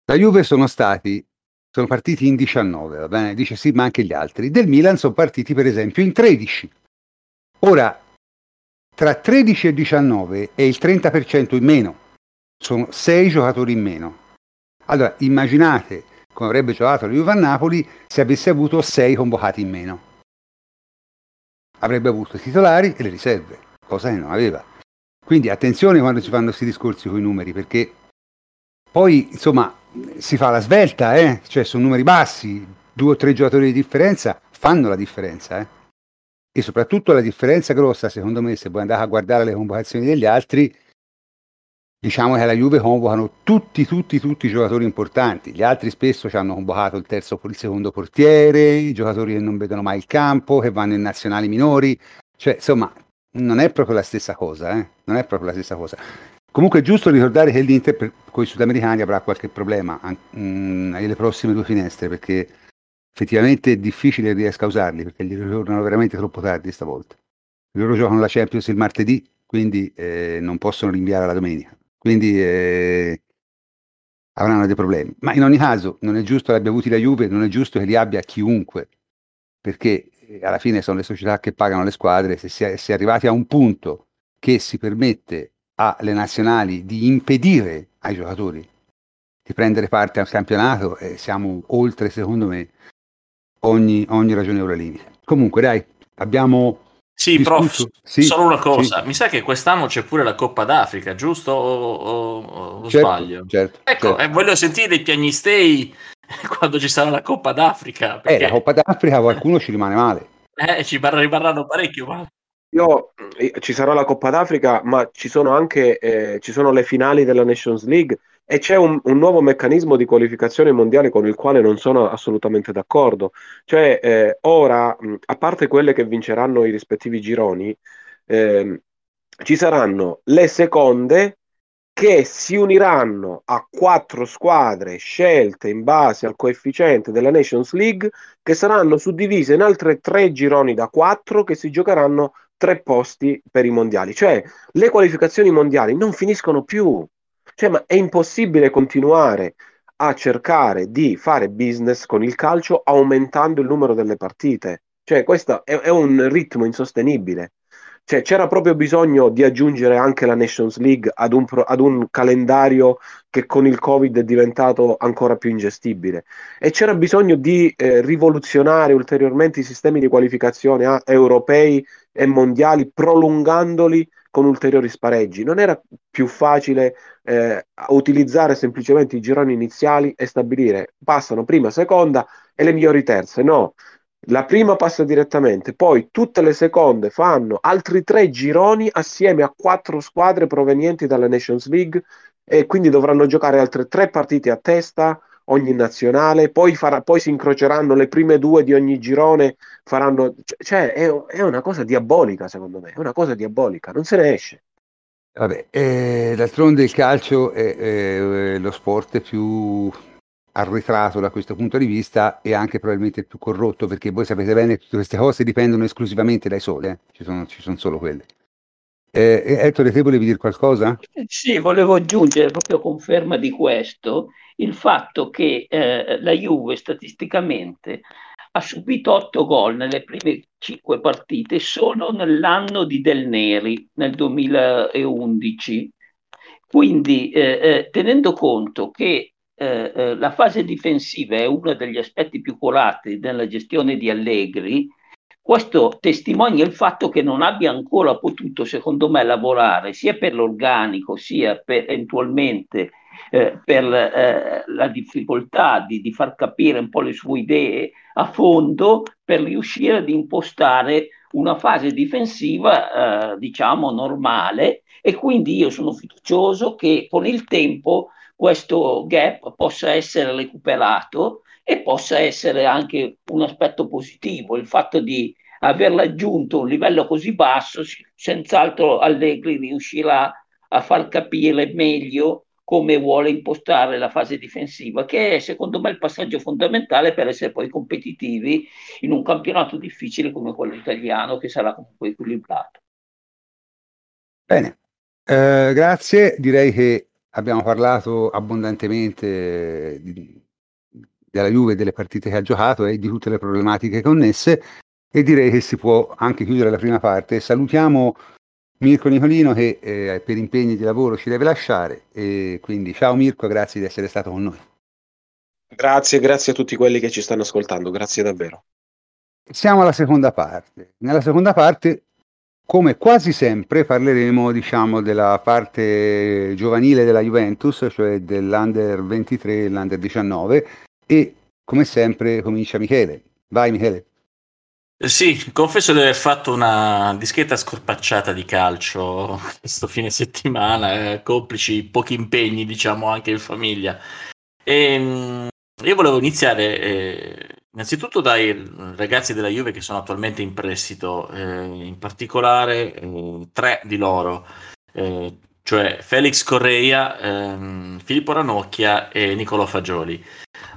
la Juve sono stati, sono partiti in 19, va bene? Dice sì, ma anche gli altri. Del Milan sono partiti per esempio in 13. Ora, tra 13 e 19 è il 30% in meno, sono 6 giocatori in meno. Allora immaginate come avrebbe giocato la Juve a Napoli se avesse avuto 6 convocati in meno. Avrebbe avuto i titolari e le riserve, cosa che non aveva. Quindi attenzione quando si fanno questi discorsi con i numeri, perché poi insomma si fa la svelta, eh? cioè sono numeri bassi, due o tre giocatori di differenza fanno la differenza. Eh? E soprattutto la differenza grossa, secondo me, se voi andate a guardare le convocazioni degli altri, diciamo che alla Juve convocano tutti, tutti, tutti i giocatori importanti. Gli altri spesso ci hanno convocato il terzo, il secondo portiere, i giocatori che non vedono mai il campo, che vanno in nazionali minori. Cioè, insomma, non è proprio la stessa cosa, eh? Non è proprio la stessa cosa. Comunque è giusto ricordare che l'Inter con i sudamericani avrà qualche problema mm, nelle prossime due finestre, perché effettivamente è difficile riesca a usarli perché gli ritornano veramente troppo tardi stavolta. Loro giocano la Champions il martedì, quindi eh, non possono rinviare la domenica. Quindi eh, avranno dei problemi. Ma in ogni caso non è giusto che abbia avuti la Juve, non è giusto che li abbia chiunque, perché eh, alla fine sono le società che pagano le squadre. Se si è, si è arrivati a un punto che si permette alle nazionali di impedire ai giocatori di prendere parte al campionato, eh, siamo oltre, secondo me, ogni, ogni ragionevole limite. Comunque, dai, abbiamo. Sì, prof, sì, solo una cosa, sì. mi sa che quest'anno c'è pure la Coppa d'Africa, giusto? O, o, o certo, sbaglio? Certo, ecco, certo. Eh, voglio sentire i piagnistei quando ci sarà la Coppa d'Africa. Perché... Eh, la Coppa d'Africa qualcuno ci rimane male. Eh, ci rimarranno parecchio male. Io, ci sarà la Coppa d'Africa, ma ci sono anche eh, ci sono le finali della Nations League e c'è un, un, nuovo meccanismo di qualificazione mondiale con il quale non sono assolutamente d'accordo. Cioè, eh, ora, a parte quelle che vinceranno i rispettivi gironi, eh, ci saranno le seconde che si uniranno a quattro squadre scelte in base al coefficiente della Nations League, che saranno suddivise in altre tre gironi da quattro che si giocheranno tre posti per i mondiali. Cioè, le qualificazioni mondiali non finiscono più cioè, ma è impossibile continuare a cercare di fare business con il calcio aumentando il numero delle partite. Cioè, questo è, è un ritmo insostenibile. Cioè, c'era proprio bisogno di aggiungere anche la Nations League ad un, pro, ad un, calendario che con il Covid è diventato ancora più ingestibile e c'era bisogno di eh, rivoluzionare ulteriormente i sistemi di qualificazione a, europei e mondiali prolungandoli con ulteriori spareggi. Non era più facile eh, utilizzare semplicemente i gironi iniziali e stabilire passano prima, seconda e le migliori terze. No, la prima passa direttamente, poi tutte le seconde fanno altri tre gironi assieme a quattro squadre provenienti dalla Nations League e quindi dovranno giocare altre tre partite a testa ogni nazionale, poi, farà, poi si incroceranno le prime due di ogni girone, faranno, cioè è, è, una cosa diabolica secondo me, è una cosa diabolica, non se ne esce. Vabbè, eh, d'altronde il calcio è, è, lo sport più arretrato da questo punto di vista e anche probabilmente più corrotto perché voi sapete bene che tutte queste cose dipendono esclusivamente dai sole, eh? ci, sono, ci sono solo quelle. Eh, Ettore, te volevi dire qualcosa? Sì, volevo aggiungere proprio conferma di questo il fatto che eh, la Juve statisticamente ha subito 8 gol nelle prime 5 partite solo nell'anno di Del Neri, nel 2011. Quindi, eh, eh, tenendo conto che eh, eh, la fase difensiva è uno degli aspetti più curati nella gestione di Allegri, questo testimonia il fatto che non abbia ancora potuto, secondo me, lavorare sia per l'organico sia per, eventualmente eh, per eh, la difficoltà di, di, far capire un po' le sue idee a fondo per riuscire ad impostare una fase difensiva, eh, diciamo, normale. E quindi io sono fiducioso che con il tempo questo gap possa essere recuperato e possa essere anche un aspetto positivo, il fatto di aver raggiunto un livello così basso, senz'altro Allegri riuscirà a far capire meglio come vuole impostare la fase difensiva, che è secondo me il passaggio fondamentale per essere poi competitivi in un campionato difficile come quello italiano, che sarà comunque equilibrato. Bene, eh, grazie. Direi che abbiamo parlato abbondantemente di, della Juve, delle partite che ha giocato e di tutte le problematiche connesse e direi che si può anche chiudere la prima parte. Salutiamo Mirko Nicolino che eh, per impegni di lavoro ci deve lasciare e quindi ciao Mirko, grazie di essere stato con noi. Grazie, grazie a tutti quelli che ci stanno ascoltando, grazie davvero. Siamo alla seconda parte. Nella seconda parte, come quasi sempre, parleremo diciamo, della parte giovanile della Juventus, cioè dell'Under 23 e l'Under 19 e come sempre comincia Michele. Vai Michele. Sì, confesso di aver fatto una discreta scorpacciata di calcio questo fine settimana, eh, complici pochi impegni, diciamo, anche in famiglia. E, ehm, io volevo iniziare eh, innanzitutto dai ragazzi della Juve che sono attualmente in prestito, eh, in particolare eh, tre di loro, eh, cioè Felix Correia, ehm, Filippo Ranocchia e Nicolò Fagioli.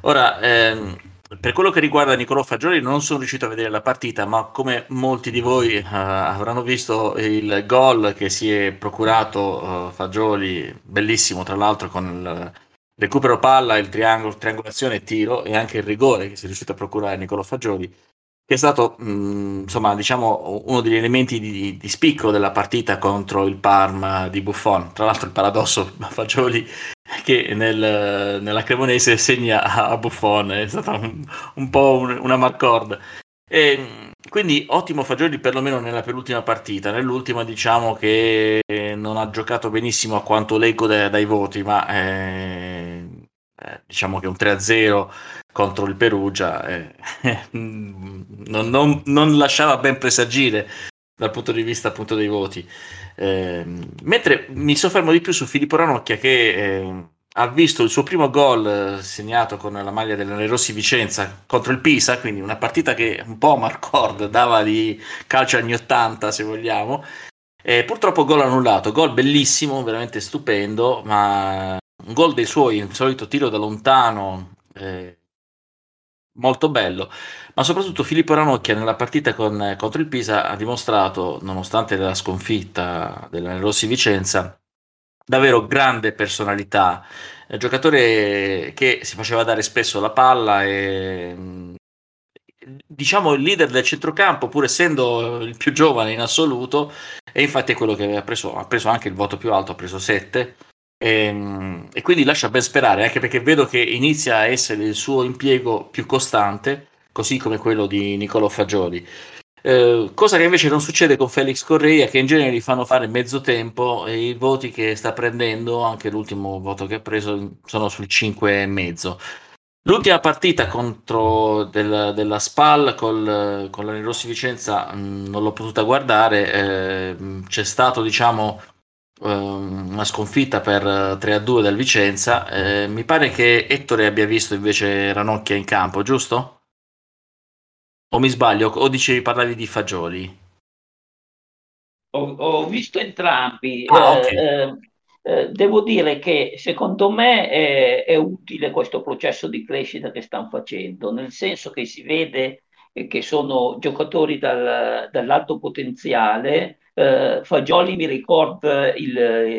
Ora, ehm, per quello che riguarda Nicolò Fagioli non sono riuscito a vedere la partita, ma come molti di voi uh, avranno visto il gol che si è procurato uh, Fagioli, bellissimo tra l'altro con il recupero palla, il triangolo, triangolazione tiro e anche il rigore che si è riuscito a procurare Nicolò Fagioli, che è stato mh, mm, insomma diciamo uno degli elementi di, di, spicco della partita contro il Parma di Buffon. Tra l'altro il paradosso, Fagioli che nel, nella Cremonese segna a Buffon, è stata un, un po' un, una marcord. E, quindi ottimo Fagioli perlomeno nella penultima partita, nell'ultima diciamo che non ha giocato benissimo a quanto leggo dai, dai voti, ma eh, diciamo che un 3-0 contro il Perugia eh, non, non, non, lasciava ben presagire dal punto di vista appunto dei voti. Eh, mentre mi soffermo di più su Filippo Ranocchia che eh, ha visto il suo primo gol eh, segnato con la maglia delle Rossi Vicenza contro il Pisa, quindi una partita che un po' Marcord dava di calcio anni 80 se vogliamo. E purtroppo gol annullato, gol bellissimo, veramente stupendo, ma un gol dei suoi, il solito tiro da lontano, eh, molto bello, ma soprattutto Filippo Ranocchia nella partita con, contro il Pisa ha dimostrato, nonostante la sconfitta della Rossi Vicenza, davvero grande personalità, un giocatore che si faceva dare spesso la palla e diciamo il leader del centrocampo pur essendo il più giovane in assoluto e infatti è quello che aveva preso, ha preso anche il voto più alto, ha preso 7 e, ehm, e, quindi lascia ben sperare, anche perché vedo che inizia a essere il suo impiego più costante, così come quello di Niccolò Fagioli. Eh, cosa che invece non succede con Felix Correia, che in genere gli fanno fare mezzo tempo e i voti che sta prendendo, anche l'ultimo voto che ha preso, sono sul 5,5. L'ultima partita contro del, della SPAL col, con la Rossi Vicenza mh, non l'ho potuta guardare, eh, c'è stato diciamo una sconfitta per 3-2 dal Vicenza. Eh, mi pare che Ettore abbia visto invece Ranocchia in campo, giusto? O mi sbaglio? O dicevi parlavi di Fagioli? Ho, ho visto entrambi. Ah, okay. eh, eh, devo dire che secondo me è, è, utile questo processo di crescita che stanno facendo, nel senso che si vede che sono giocatori dal, dall'alto potenziale. Eh, Fagioli mi ricorda il,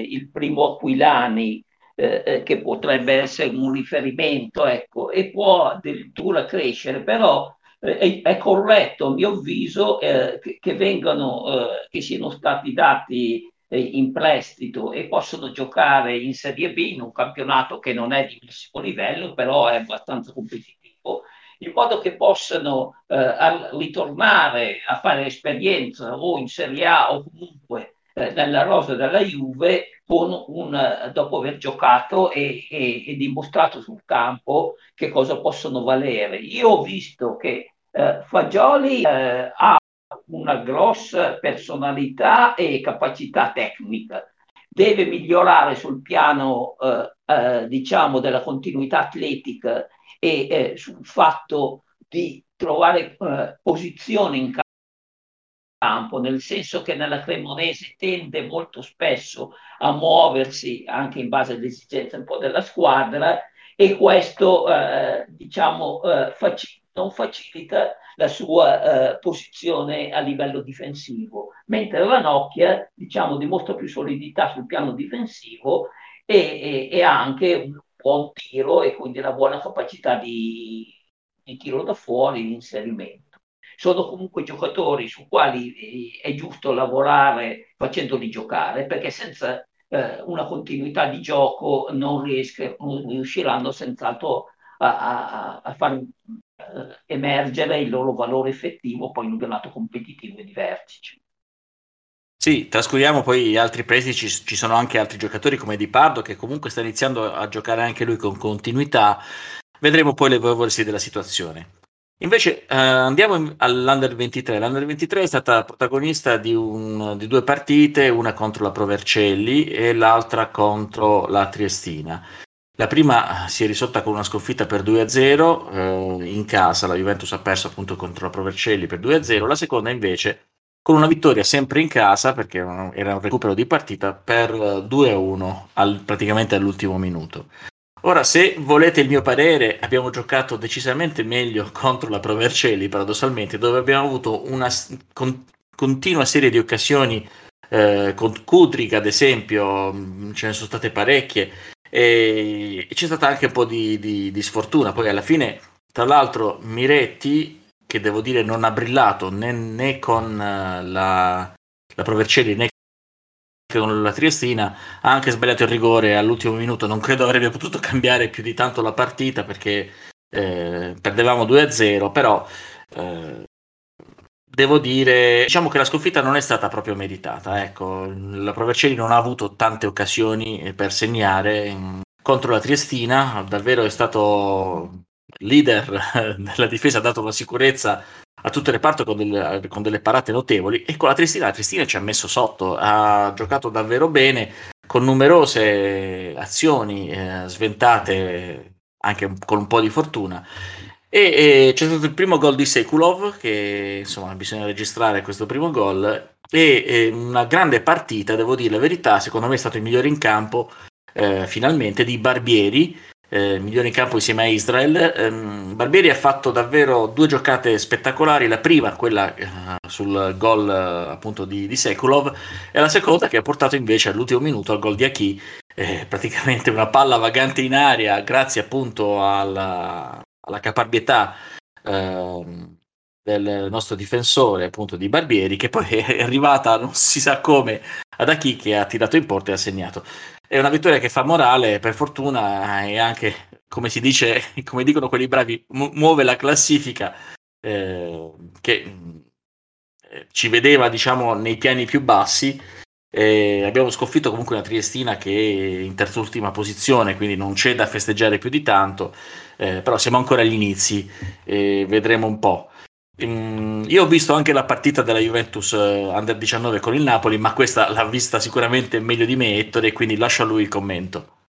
il primo Aquilani, eh, eh, che potrebbe essere un riferimento, ecco, e può addirittura crescere, però eh, è, corretto, a mio avviso, eh, che, che, vengano, eh, che siano stati dati in prestito e possono giocare in Serie B in un campionato che non è di massimo livello, però è abbastanza competitivo, in modo che possano eh, ritornare a fare esperienza o in Serie A o comunque eh, nella rosa della Juve un, dopo aver giocato e, e, e, dimostrato sul campo che cosa possono valere. Io ho visto che eh, Fagioli eh, ha una grossa personalità e capacità tecnica. Deve migliorare sul piano, eh, eh, diciamo, della continuità atletica e eh, sul fatto di trovare eh, posizione in campo, nel senso che nella Cremonese tende molto spesso a muoversi anche in base alle esigenze un po' della squadra e questo, eh, diciamo, eh, faci- non facilita la sua eh, posizione a livello difensivo, mentre Ranocchia diciamo, dimostra più solidità sul piano difensivo e, e, e, anche un buon tiro e quindi una buona capacità di, di tiro da fuori, di inserimento. Sono comunque giocatori su quali eh, è giusto lavorare facendoli giocare, perché senza eh, una continuità di gioco non, riesca, non riusciranno senz'altro a, a, a far eh, emergere il loro valore effettivo poi in un campionato competitivo e di vertice. Sì, trascuriamo poi altri prestiti, ci, ci sono anche altri giocatori come Di Pardo che comunque sta iniziando a giocare anche lui con continuità, vedremo poi l'evolversi della situazione. Invece eh, andiamo all'Under 23. L'Under 23 è stata protagonista di, un, di, due partite, una contro la Provercelli e l'altra contro la Triestina. La prima si è risolta con una sconfitta per 2-0 eh, in casa, la Juventus ha perso appunto contro la Provercelli per 2-0, la seconda invece con una vittoria sempre in casa perché era un recupero di partita per 2-1 al, praticamente all'ultimo minuto. Ora, se volete il mio parere, abbiamo giocato decisamente meglio contro la Provercelli, paradossalmente, dove abbiamo avuto una con, continua serie di occasioni eh, con Kudrik, ad esempio, ce ne sono state parecchie, e, e c'è stata anche un po' di, di, di, sfortuna. Poi alla fine, tra l'altro, Miretti, che devo dire non ha brillato né, né con uh, la, la Provercelli né con la Triestina, ha anche sbagliato il rigore all'ultimo minuto. Non credo avrebbe potuto cambiare più di tanto la partita perché eh, perdevamo 2-0, però eh, devo dire, diciamo che la sconfitta non è stata proprio meritata. Ecco, la Provercelli non ha avuto tante occasioni per segnare contro la Triestina, davvero è stato leader della difesa, ha dato la sicurezza a tutto il reparto con delle, con delle parate notevoli e con la Triestina, la Triestina ci ha messo sotto, ha giocato davvero bene con numerose azioni eh, sventate anche con un po' di fortuna. E, e c'è stato il primo gol di Sekulov, che insomma bisogna registrare questo primo gol, e, e, una grande partita, devo dire la verità, secondo me è stato il migliore in campo eh, finalmente di Barbieri, eh, migliore in campo insieme a Israel. Um, Barbieri ha fatto davvero due giocate spettacolari, la prima quella uh, sul gol uh, appunto di, di, Sekulov e la seconda che ha portato invece all'ultimo minuto al gol di Aki, eh, praticamente una palla vagante in aria grazie appunto alla, alla caparbietà eh, del nostro difensore appunto di Barbieri che poi è arrivata non si sa come ad Aki che ha tirato in porta e ha segnato è una vittoria che fa morale per fortuna e anche come si dice come dicono quelli bravi mu- muove la classifica eh, che eh, ci vedeva diciamo nei piani più bassi eh, abbiamo sconfitto comunque una Triestina che è in terz'ultima posizione, quindi non c'è da festeggiare più di tanto, eh, però siamo ancora agli inizi e vedremo un po'. Io ho visto anche la partita della Juventus eh, Under 19 con il Napoli, ma questa l'ha vista sicuramente meglio di me Ettore, quindi lascio a lui il commento.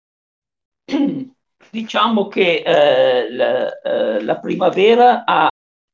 Diciamo che eh, la, eh, la, primavera ha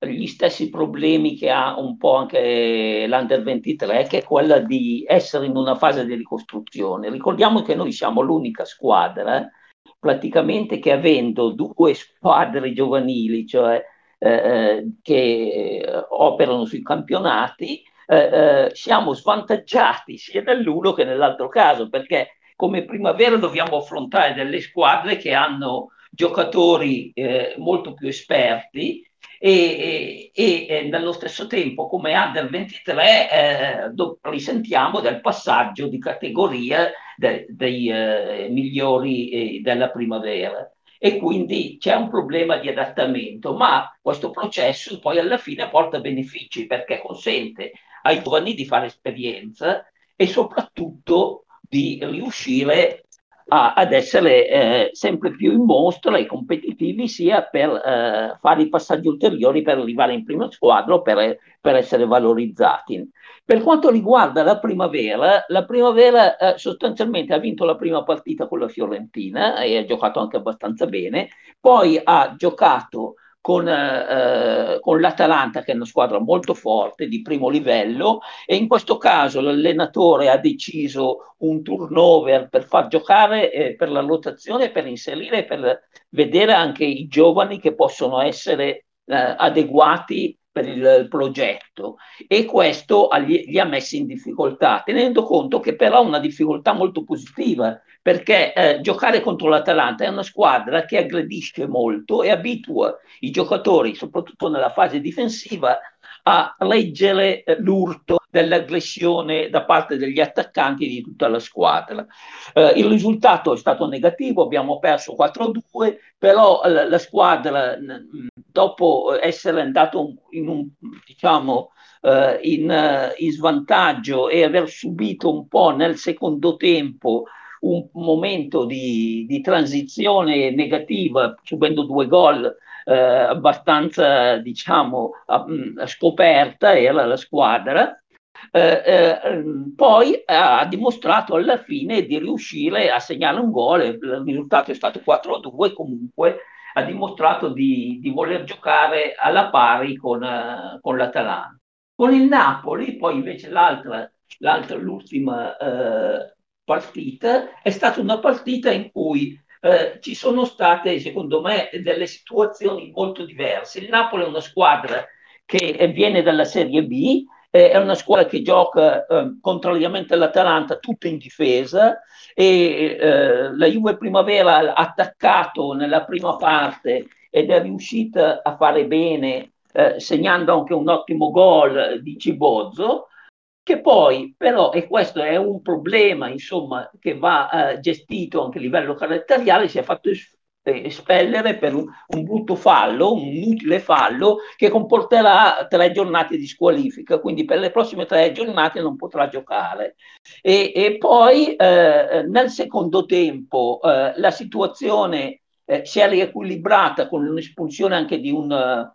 gli stessi problemi che ha un po' anche l'Under 23, che è quella di essere in una fase di ricostruzione. Ricordiamo che noi siamo l'unica squadra eh, praticamente che avendo due squadre giovanili, cioè eh, eh, che eh, operano sui campionati, eh, eh, siamo svantaggiati sia nell'uno che nell'altro caso, perché come primavera dobbiamo affrontare delle squadre che hanno giocatori molto più esperti e, e, e, nello stesso tempo come Under 23 eh, do, risentiamo del passaggio di categoria de, dei eh, migliori eh, della primavera e quindi c'è un problema di adattamento, ma questo processo poi alla fine porta benefici perché consente ai giovani di fare esperienza e soprattutto di riuscire a, ad essere eh, sempre più in mostra e competitivi sia per eh, fare i passaggi ulteriori per arrivare in prima squadra o per, per essere valorizzati. Per quanto riguarda la primavera, la primavera eh, sostanzialmente ha vinto la prima partita con la Fiorentina e ha giocato anche abbastanza bene, poi ha giocato con, eh, con, l'Atalanta, che è una squadra molto forte, di primo livello, e in questo caso l'allenatore ha deciso un turnover per far giocare, eh, per la rotazione, per inserire, per vedere anche i giovani che possono essere eh, adeguati per il progetto e questo li ha messi in difficoltà, tenendo conto che però ha una difficoltà molto positiva, perché eh, giocare contro l'Atalanta è una squadra che aggredisce molto e abitua i giocatori, soprattutto nella fase difensiva, a leggere eh, l'urto dell'aggressione da parte degli attaccanti di tutta la squadra. Eh, il risultato è stato negativo, abbiamo perso 4-2, però la, la squadra dopo essere andato in un diciamo eh, in, in svantaggio e aver subito un po' nel secondo tempo un momento di, di transizione negativa, subendo due gol eh, abbastanza, diciamo, a, a scoperta, era la squadra. Eh, eh, poi ha dimostrato alla fine di riuscire a segnare un gol, il risultato è stato 4-2, comunque ha dimostrato di, di voler giocare alla pari con, uh, con, l'Atalanta. Con il Napoli, poi invece l'altra, l'altra l'ultima uh, partita, è stata una partita in cui eh, ci sono state, secondo me, delle situazioni molto diverse. Il Napoli è una squadra che viene dalla Serie B, eh, è una squadra che gioca, eh, contrariamente all'Atalanta, tutta in difesa e eh, la Juve Primavera ha attaccato nella prima parte ed è riuscita a fare bene, eh, segnando anche un ottimo gol di Cibozzo che poi però, e questo è un problema insomma, che va eh, gestito anche a livello caratteriale, si è fatto es- espellere per un, un, brutto fallo, un inutile fallo che comporterà tre giornate di squalifica, quindi per le prossime tre giornate non potrà giocare. E, e poi eh, nel secondo tempo eh, la situazione eh, si è riequilibrata con un'espulsione anche di un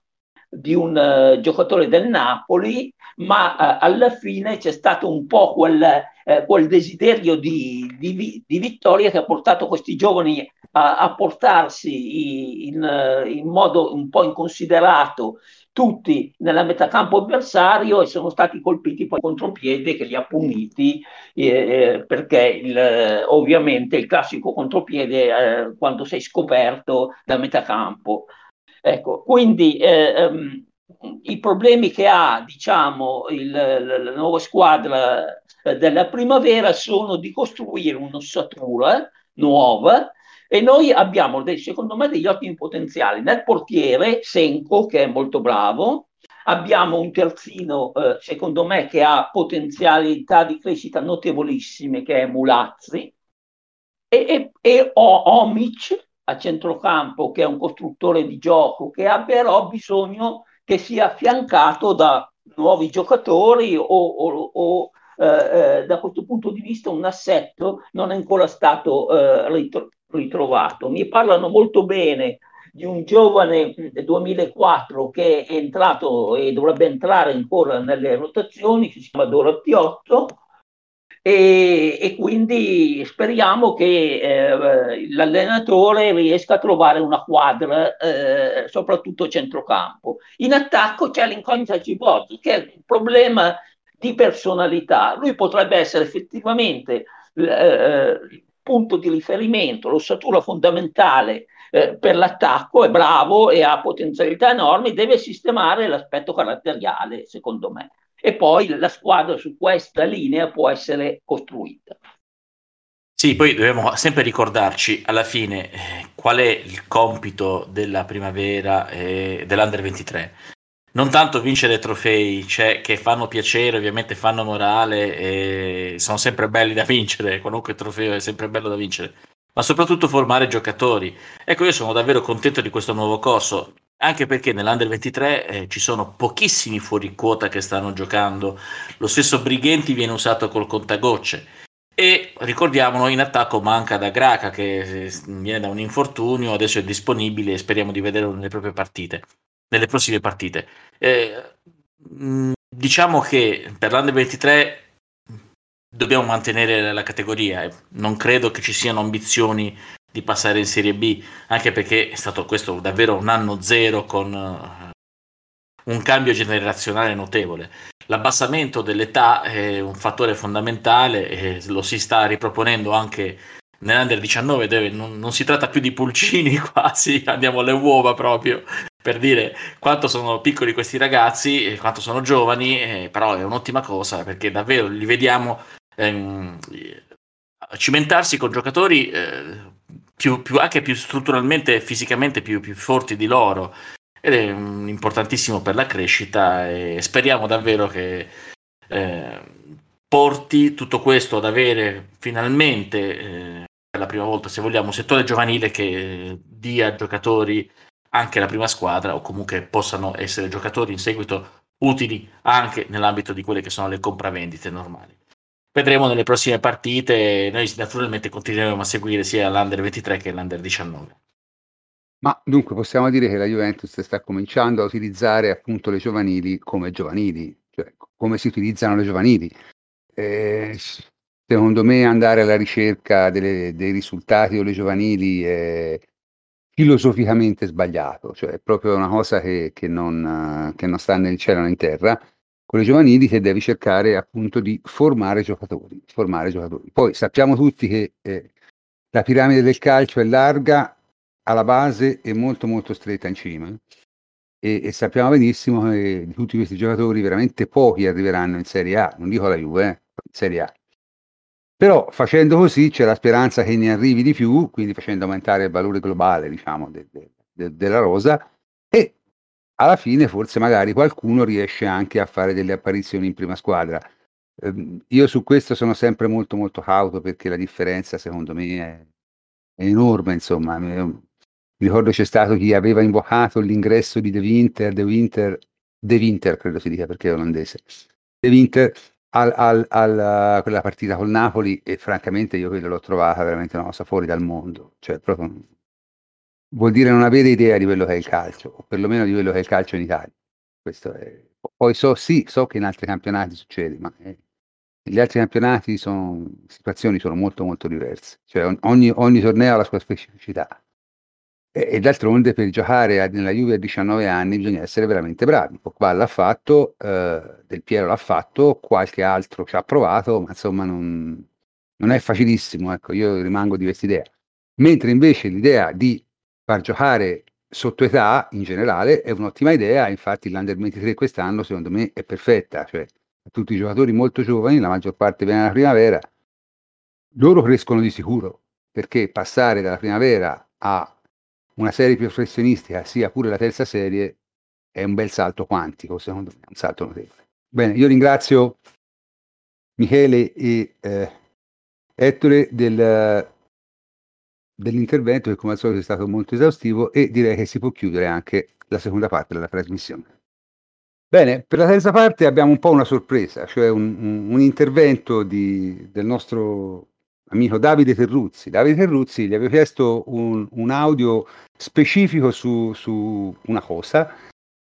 di un uh, giocatore del Napoli, ma uh, alla fine c'è stato un po' quel, uh, quel desiderio di, di, di, vittoria che ha portato questi giovani a, a portarsi in, in, modo un po' inconsiderato tutti nella metacampo avversario e sono stati colpiti poi contropiede che li ha puniti eh, perché il, ovviamente il classico contropiede quando sei scoperto da metacampo Ecco, quindi eh, um, i problemi che ha, diciamo, il, la nuova squadra eh, della primavera sono di costruire un'ossatura nuova e noi abbiamo, secondo me, degli ottimi potenziali. Nel portiere, Senko, che è molto bravo, abbiamo un terzino, eh, secondo me, che ha potenzialità di crescita notevolissime, che è Mulazzi, e, e, e Omic, a centrocampo che è un costruttore di gioco che ha però bisogno che sia affiancato da nuovi giocatori o, o, o eh, eh, da questo punto di vista un assetto non è ancora stato eh, ritro- ritrovato. Mi parlano molto bene di un giovane 2004 che è entrato e dovrebbe entrare ancora nelle rotazioni, si chiama Dora Piotto, e, e, quindi speriamo che eh, l'allenatore riesca a trovare una quadra, eh, soprattutto centrocampo. In attacco c'è l'incognita Cibotti, che è un problema di personalità. Lui potrebbe essere effettivamente eh, il punto di riferimento, l'ossatura fondamentale eh, per l'attacco, è bravo e ha potenzialità enormi, deve sistemare l'aspetto caratteriale, secondo me e poi la squadra su questa linea può essere costruita. Sì, poi dobbiamo sempre ricordarci alla fine eh, qual è il compito della primavera e dell'Under 23. Non tanto vincere trofei, cioè, che fanno piacere, ovviamente fanno morale e sono sempre belli da vincere, qualunque trofeo è sempre bello da vincere, ma soprattutto formare giocatori. Ecco, io sono davvero contento di questo nuovo corso anche perché nell'Under 23 eh, ci sono pochissimi fuori quota che stanno giocando. Lo stesso Brighenti viene usato col contagocce. E ricordiamolo, in attacco manca da Graca che eh, viene da un infortunio, adesso è disponibile e speriamo di vederlo nelle proprie partite, nelle prossime partite. Eh, diciamo che per l'Under 23 dobbiamo mantenere la categoria, non credo che ci siano ambizioni di passare in Serie B, anche perché è stato questo davvero un anno zero con uh, un cambio generazionale notevole. L'abbassamento dell'età è un fattore fondamentale e lo si sta riproponendo anche nell'Under 19 dove non, non si tratta più di pulcini quasi, andiamo alle uova proprio per dire quanto sono piccoli questi ragazzi e quanto sono giovani, eh, però è un'ottima cosa perché davvero li vediamo ehm, cimentarsi con giocatori eh, più, più, anche più strutturalmente e fisicamente più, più forti di loro. Ed è um, importantissimo per la crescita e speriamo davvero che eh, porti tutto questo ad avere finalmente eh, per la prima volta se vogliamo un settore giovanile che dia giocatori anche la prima squadra o comunque possano essere giocatori in seguito utili anche nell'ambito di quelle che sono le compravendite normali vedremo nelle prossime partite. Noi naturalmente continueremo a seguire sia l'Under 23 che l'Under 19. Ma dunque possiamo dire che la Juventus sta cominciando a utilizzare appunto le giovanili come giovanili, cioè come si utilizzano le giovanili. Eh, secondo me andare alla ricerca delle, dei risultati o le giovanili è filosoficamente sbagliato, cioè è proprio una cosa che, che, non, che non sta in cielo né in terra con le giovanili che devi cercare appunto di formare giocatori, formare giocatori. Poi sappiamo tutti che eh, la piramide del calcio è larga alla base e molto molto stretta in cima e, e, sappiamo benissimo che di tutti questi giocatori veramente pochi arriveranno in Serie A, non dico la Juve, eh, in Serie A. Però facendo così c'è la speranza che ne arrivi di più, quindi facendo aumentare il valore globale, diciamo, de, de, de, della rosa alla fine forse magari qualcuno riesce anche a fare delle apparizioni in prima squadra. Eh, io su questo sono sempre molto molto cauto perché la differenza secondo me è, è enorme, insomma. Mi ricordo c'è stato chi aveva invocato l'ingresso di De Winter, De Winter, De Winter credo si dica perché è olandese, De Winter al, al, al, quella partita col Napoli e francamente io quello l'ho trovata veramente una cosa fuori dal mondo, cioè proprio vuol dire non avere idea di quello che è il calcio, o perlomeno di quello che è il calcio in Italia. È... Poi so, sì, so che in altri campionati succede, ma eh, negli altri campionati sono situazioni sono molto molto diverse, cioè ogni, ogni torneo ha la sua specificità. E, e d'altronde per giocare a, nella Juve a 19 anni bisogna essere veramente bravi. Pogba l'ha fatto, eh, Del Piero l'ha fatto, qualche altro ci ha provato, ma insomma non, non è facilissimo, ecco, io rimango di questa idea. Mentre invece l'idea di far giocare sotto età in generale è un'ottima idea, infatti l'Under 23 quest'anno secondo me è perfetta, cioè tutti i giocatori molto giovani, la maggior parte viene dalla primavera, loro crescono di sicuro, perché passare dalla primavera a una serie più professionistica, sia pure la terza serie, è un bel salto quantico, secondo me, un salto notevole. Bene, io ringrazio Michele e eh, Ettore del, dell'intervento che come al solito è stato molto esaustivo e direi che si può chiudere anche la seconda parte della trasmissione. Bene, per la terza parte abbiamo un po' una sorpresa, cioè un, un, un intervento di, del nostro amico Davide Terruzzi. Davide Terruzzi gli aveva chiesto un, un audio specifico su, su una cosa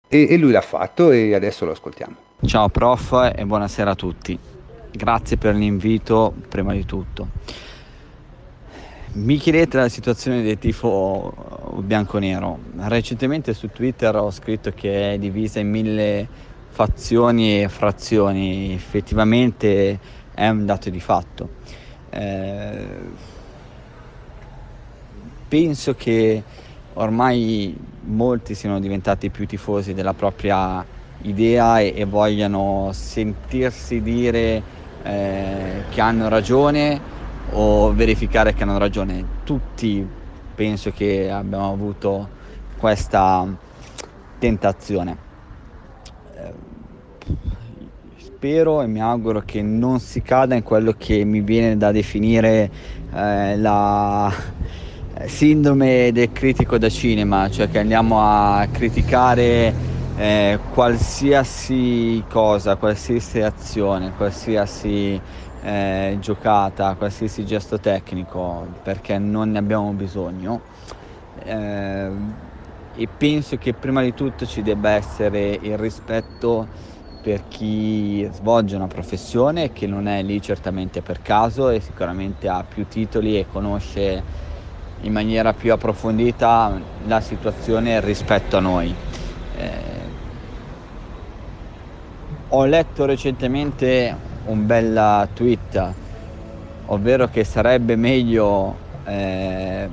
e, e lui l'ha fatto e adesso lo ascoltiamo. Ciao prof e buonasera a tutti. Grazie per l'invito prima di tutto. Mi chiedete la situazione del tifo bianco-nero. Recentemente su Twitter ho scritto che è divisa in mille fazioni e frazioni. Effettivamente è un dato di fatto. Eh, penso che ormai molti siano diventati più tifosi della propria idea e, e vogliano sentirsi dire eh, che hanno ragione o verificare che hanno ragione. Tutti penso che abbiamo avuto questa tentazione. Eh, spero e mi auguro che non si cada in quello che mi viene da definire eh, la sindrome del critico da cinema, cioè che andiamo a criticare eh, qualsiasi cosa, qualsiasi azione, qualsiasi eh, giocata, qualsiasi gesto tecnico, perché non ne abbiamo bisogno. Eh, e penso che prima di tutto ci debba essere il rispetto per chi svolge una professione che non è lì certamente per caso e sicuramente ha più titoli e conosce in maniera più approfondita la situazione rispetto a noi. Eh, ho letto recentemente un bel tweet, ovvero che sarebbe meglio eh,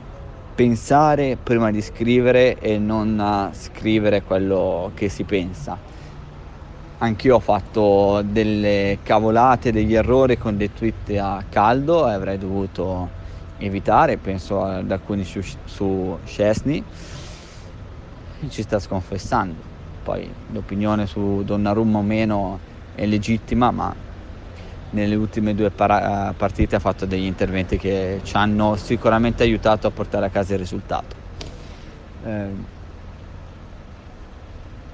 pensare prima di scrivere e non scrivere quello che si pensa. Anch'io ho fatto delle cavolate, degli errori con dei tweet a caldo e avrei dovuto evitare, penso ad alcuni su, su Scesni, ci sta sconfessando. Poi l'opinione su Donnarumma o meno è legittima, ma nelle ultime due para- partite ha fatto degli interventi che ci hanno sicuramente aiutato a portare a casa il risultato. Eh,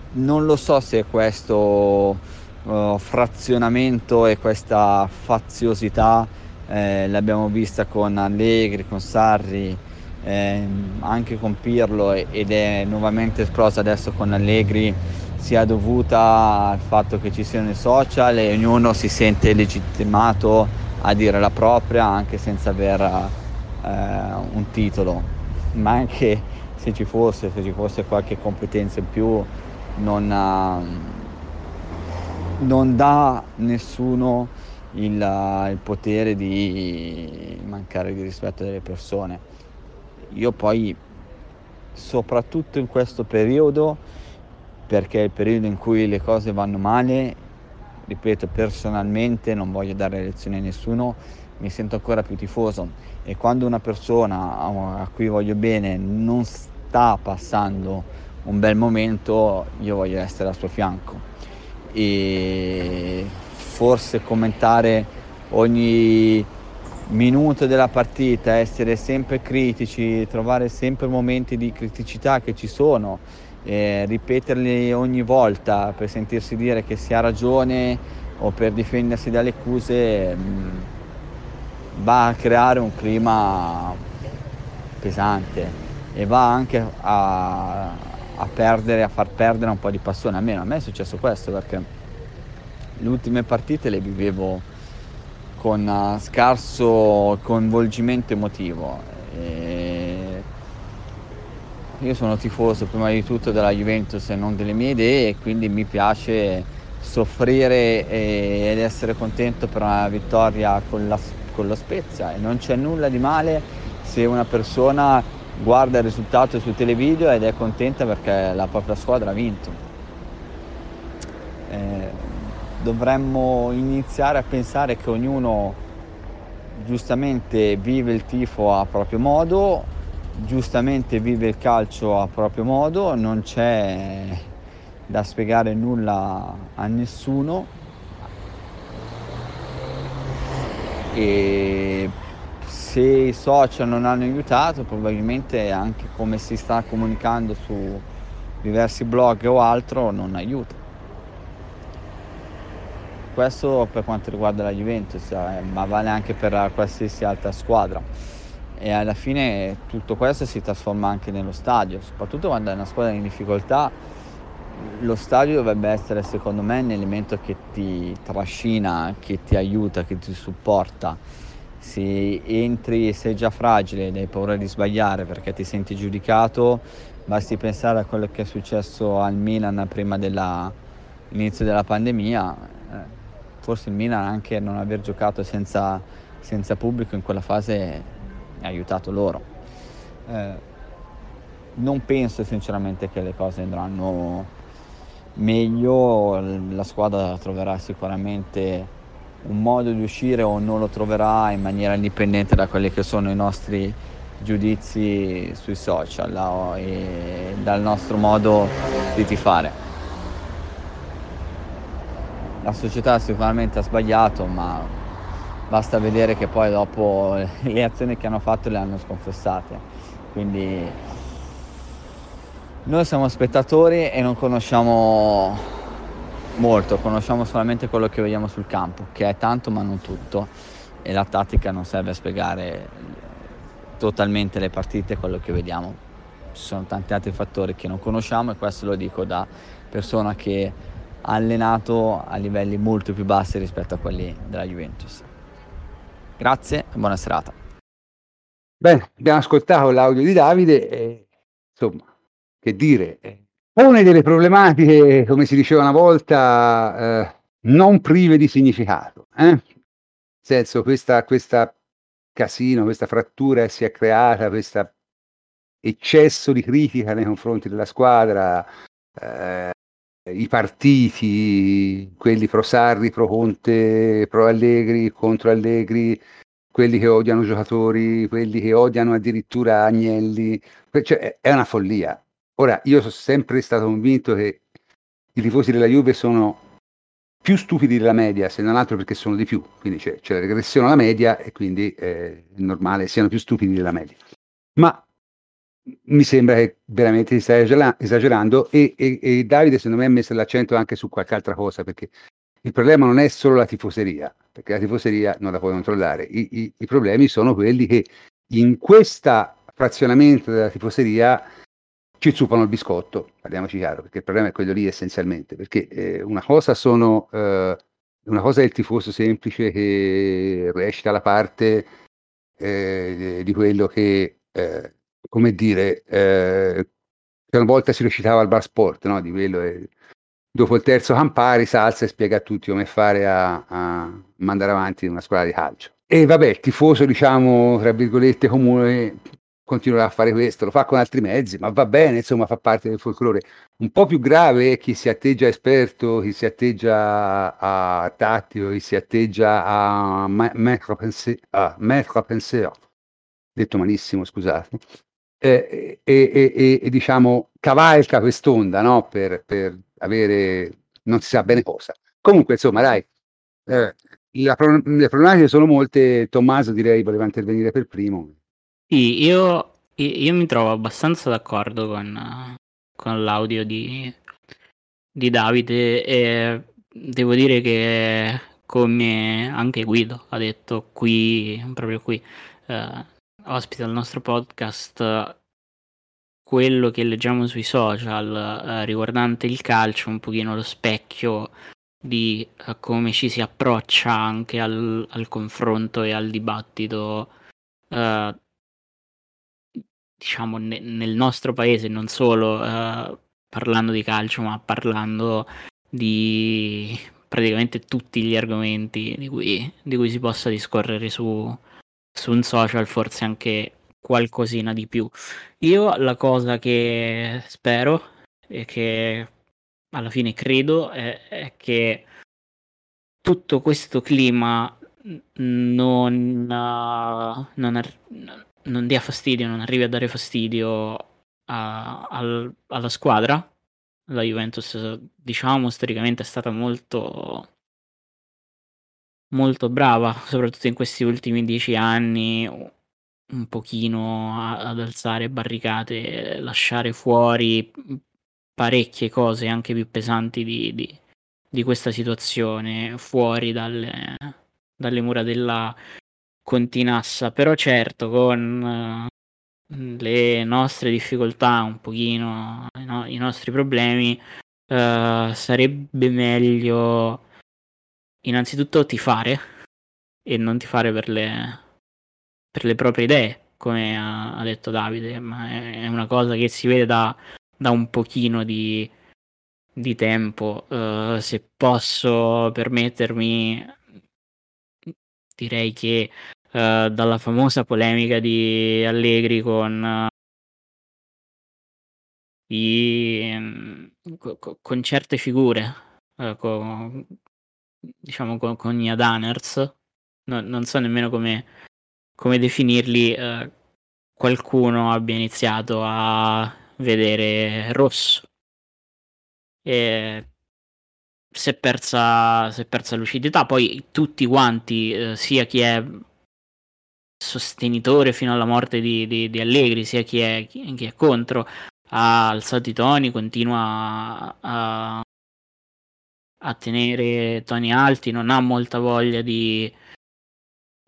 non lo so se questo uh, frazionamento e questa faziosità eh, l'abbiamo vista con Allegri, con Sarri, eh, anche con Pirlo ed è nuovamente esplosa adesso con Allegri sia dovuta al fatto che ci siano i social e ognuno si sente legittimato a dire la propria anche senza aver eh, un titolo, ma anche se ci fosse, se ci fosse qualche competenza in più non, uh, non dà nessuno il, uh, il potere di mancare di rispetto delle persone. Io poi, soprattutto in questo periodo, perché è il periodo in cui le cose vanno male, ripeto personalmente, non voglio dare lezioni a nessuno, mi sento ancora più tifoso. E quando una persona a cui voglio bene non sta passando un bel momento, io voglio essere al suo fianco. E forse commentare ogni minuto della partita, essere sempre critici, trovare sempre momenti di criticità che ci sono eh, ripeterli ogni volta per sentirsi dire che si ha ragione o per difendersi dalle accuse mh, mm, va a creare un clima pesante e va anche a, a, perdere, a far perdere un po' di passione. Almeno a me è successo questo perché le ultime partite le vivevo con uh, scarso coinvolgimento emotivo. E io sono tifoso prima di tutto della Juventus e non delle mie idee e quindi mi piace soffrire ed essere contento per una vittoria con, la, con lo Spezia e non c'è nulla di male se una persona guarda il risultato sul televideo ed è contenta perché la propria squadra ha vinto. Eh, dovremmo iniziare a pensare che ognuno giustamente vive il tifo a proprio modo giustamente vive il calcio a proprio modo, non c'è da spiegare nulla a nessuno e se i social non hanno aiutato probabilmente anche come si sta comunicando su diversi blog o altro non aiuta. questo per quanto riguarda la Juventus, eh, ma vale anche per qualsiasi altra squadra. E alla fine tutto questo si trasforma anche nello stadio, soprattutto quando è una squadra in difficoltà. Lo stadio dovrebbe essere secondo me un elemento che ti trascina, che ti aiuta, che ti supporta. Se entri e sei già fragile ed hai paura di sbagliare perché ti senti giudicato, basti pensare a quello che è successo al Milan prima dell'inizio della pandemia. Eh, forse il Milan anche non aver giocato senza, senza pubblico in quella fase ha aiutato loro. Eh, non penso sinceramente che le cose andranno meglio, la squadra troverà sicuramente un modo di uscire o non lo troverà in maniera indipendente da quelli che sono i nostri giudizi sui social e dal nostro modo di tifare. La società sicuramente ha sbagliato, ma basta vedere che poi dopo le azioni che hanno fatto le hanno sconfessate. Quindi noi siamo spettatori e non conosciamo molto, conosciamo solamente quello che vediamo sul campo, che è tanto ma non tutto e la tattica non serve a spiegare totalmente le partite, quello che vediamo. Ci sono tanti altri fattori che non conosciamo e questo lo dico da persona che ha allenato a livelli molto più bassi rispetto a quelli della Juventus. Grazie e buona serata. Bene, abbiamo ascoltato l'audio di Davide e insomma, che dire, pone delle problematiche, come si diceva una volta, eh, non prive di significato. Eh? Nel senso, questa, questa casino, questa frattura si è creata, questo eccesso di critica nei confronti della squadra, eh, i partiti, quelli pro Sarri, pro Conte, pro Allegri, contro Allegri, quelli che odiano giocatori, quelli che odiano addirittura Agnelli, cioè, è una follia. Ora, io sono sempre stato convinto che i tifosi della Juve sono più stupidi della media, se non altro perché sono di più, quindi c'è, c'è la regressione alla media e quindi eh, è normale siano più stupidi della media. Ma mi sembra che veramente si sta esagerando e, e, e, Davide secondo me ha messo l'accento anche su qualche altra cosa perché il problema non è solo la tifoseria perché la tifoseria non la puoi controllare. I, i, i problemi sono quelli che in questo frazionamento della tifoseria ci zuppano il biscotto parliamoci chiaro perché il problema è quello lì essenzialmente perché eh, una cosa sono eh, una cosa è il tifoso semplice che recita la parte eh, di quello che eh, come dire, eh, una volta si recitava al bar sport, no? Di quello e dopo il terzo Campari salza e spiega a tutti come fare a, a mandare avanti una squadra di calcio. E vabbè, il tifoso, diciamo, tra virgolette, comune continuerà a fare questo, lo fa con altri mezzi, ma va bene, insomma, fa parte del folklore. Un po' più grave è chi si atteggia esperto, chi si atteggia a tattico, chi si atteggia a maître à penser, detto malissimo, scusate, e, e, e, diciamo cavalca quest'onda no? per, per, avere non si sa bene cosa. Comunque, insomma, dai, eh, la, le problematiche sono molte. Tommaso direi voleva intervenire per primo. Sì, io, io mi trovo abbastanza d'accordo con, con l'audio di, di Davide e devo dire che come anche Guido ha detto qui, proprio qui, eh, ospita il nostro podcast quello che leggiamo sui social eh, riguardante il calcio, un pochino lo specchio di eh, come ci si approccia anche al, al confronto e al dibattito, eh, diciamo, ne, nel nostro paese, non solo eh, parlando di calcio, ma parlando di praticamente tutti gli argomenti di cui, di cui si possa discorrere su, su un social, forse anche qualcosina di più. Io la cosa che spero e che alla fine credo è, è che tutto questo clima non, uh, non, ar- non, dia fastidio, non arrivi a dare fastidio a, al, alla squadra. La Juventus, diciamo, storicamente è stata molto molto brava, soprattutto in questi ultimi dieci anni, un pochino a- ad alzare barricate, lasciare fuori parecchie cose anche più pesanti di, di, di questa situazione fuori dalle, dalle mura della Continassa, però certo con uh, le nostre difficoltà, un pochino no- i nostri problemi, uh, sarebbe meglio innanzitutto tifare e non tifare per le, per le proprie idee, come ha, ha detto Davide, ma è, è, una cosa che si vede da, da un pochino di, di tempo. Uh, se posso permettermi, direi che uh, dalla famosa polemica di Allegri con uh, i, co, con certe figure, con, diciamo con, con gli Adaners, no, non so nemmeno come, come definirli, qualcuno abbia iniziato a vedere rosso e si è persa, si è persa lucidità. Poi tutti quanti, eh, sia chi è sostenitore fino alla morte di, di, di Allegri, sia chi è, chi, è contro, ha alzato i toni, continua a, a tenere toni alti, non ha molta voglia di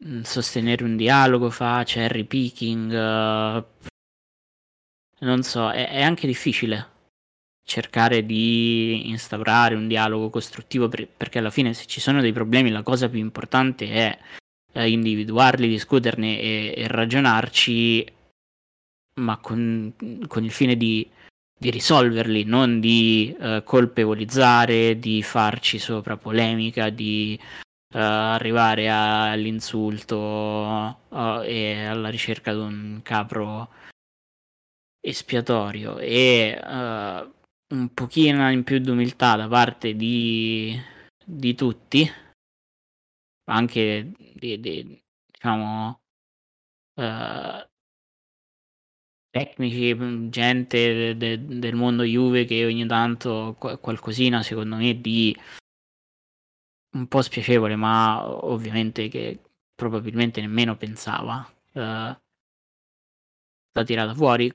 mm, sostenere un dialogo, fa cherry picking. Uh, non so, è, è anche difficile cercare di instaurare un dialogo costruttivo per, perché alla fine se ci sono dei problemi la cosa più importante è eh, individuarli, discuterne e, e ragionarci ma con, con, il fine di, di risolverli, non di eh, colpevolizzare, di farci sopra polemica, di eh, arrivare all'insulto uh, e alla ricerca di un capro espiatorio. E uh, un pochino in più di umiltà da parte di, di tutti, anche di, di diciamo uh, tecnici, gente de, de, del mondo Juve che ogni tanto qualcosina secondo me di un po' spiacevole, ma ovviamente che probabilmente nemmeno pensava. Uh, sta tirata fuori